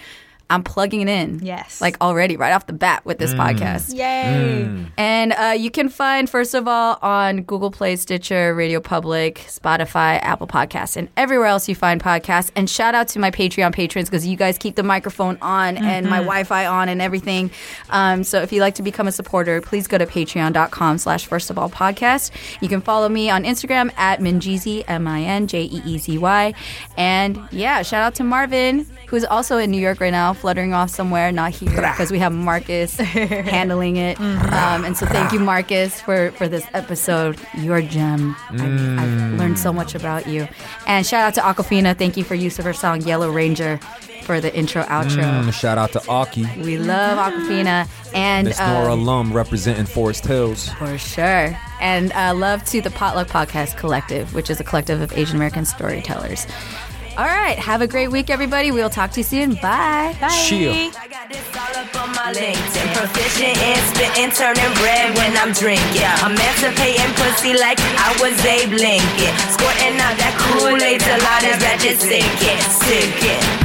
I'm plugging it in. Yes. Like already, right off the bat with this podcast. Yay! And uh, you can find, first of all, on Google Play, Stitcher, Radio Public, Spotify, Apple Podcasts, and everywhere else you find podcasts. And shout out to my Patreon patrons because you guys keep the microphone on and my Wi Fi on and everything. Um, so if you'd like to become a supporter, please go to patreon.com slash first of all podcast. You can follow me on Instagram at Minjeezy, M I N J E E Z Y. And yeah, shout out to Marvin, who's also in New York right now, fluttering off somewhere, not here because we have Marcus handling it. Um, and so thank you, Marcus, for, for this episode. You're a gem. I, I've learned so much about you. And shout out to Awkwafina. Thank you for use of her song Yellow Ranger for the intro outro. Mm, shout out to Aki, We love Awkwafina. And Miss Nora um, alum representing Forest Hills. for sure. And uh, love to the Potluck Podcast Collective, which is a collective of Asian American storytellers. All right. Have a great week, everybody. We'll talk to you soon. Bye. Chill. I got this all up on my LinkedIn. Proficient in spitting, turning red when I'm drinking. Emancipating pussy like I was Abe Lincoln. Squirting out that Kool-Aid till all this that just sinking, sinking.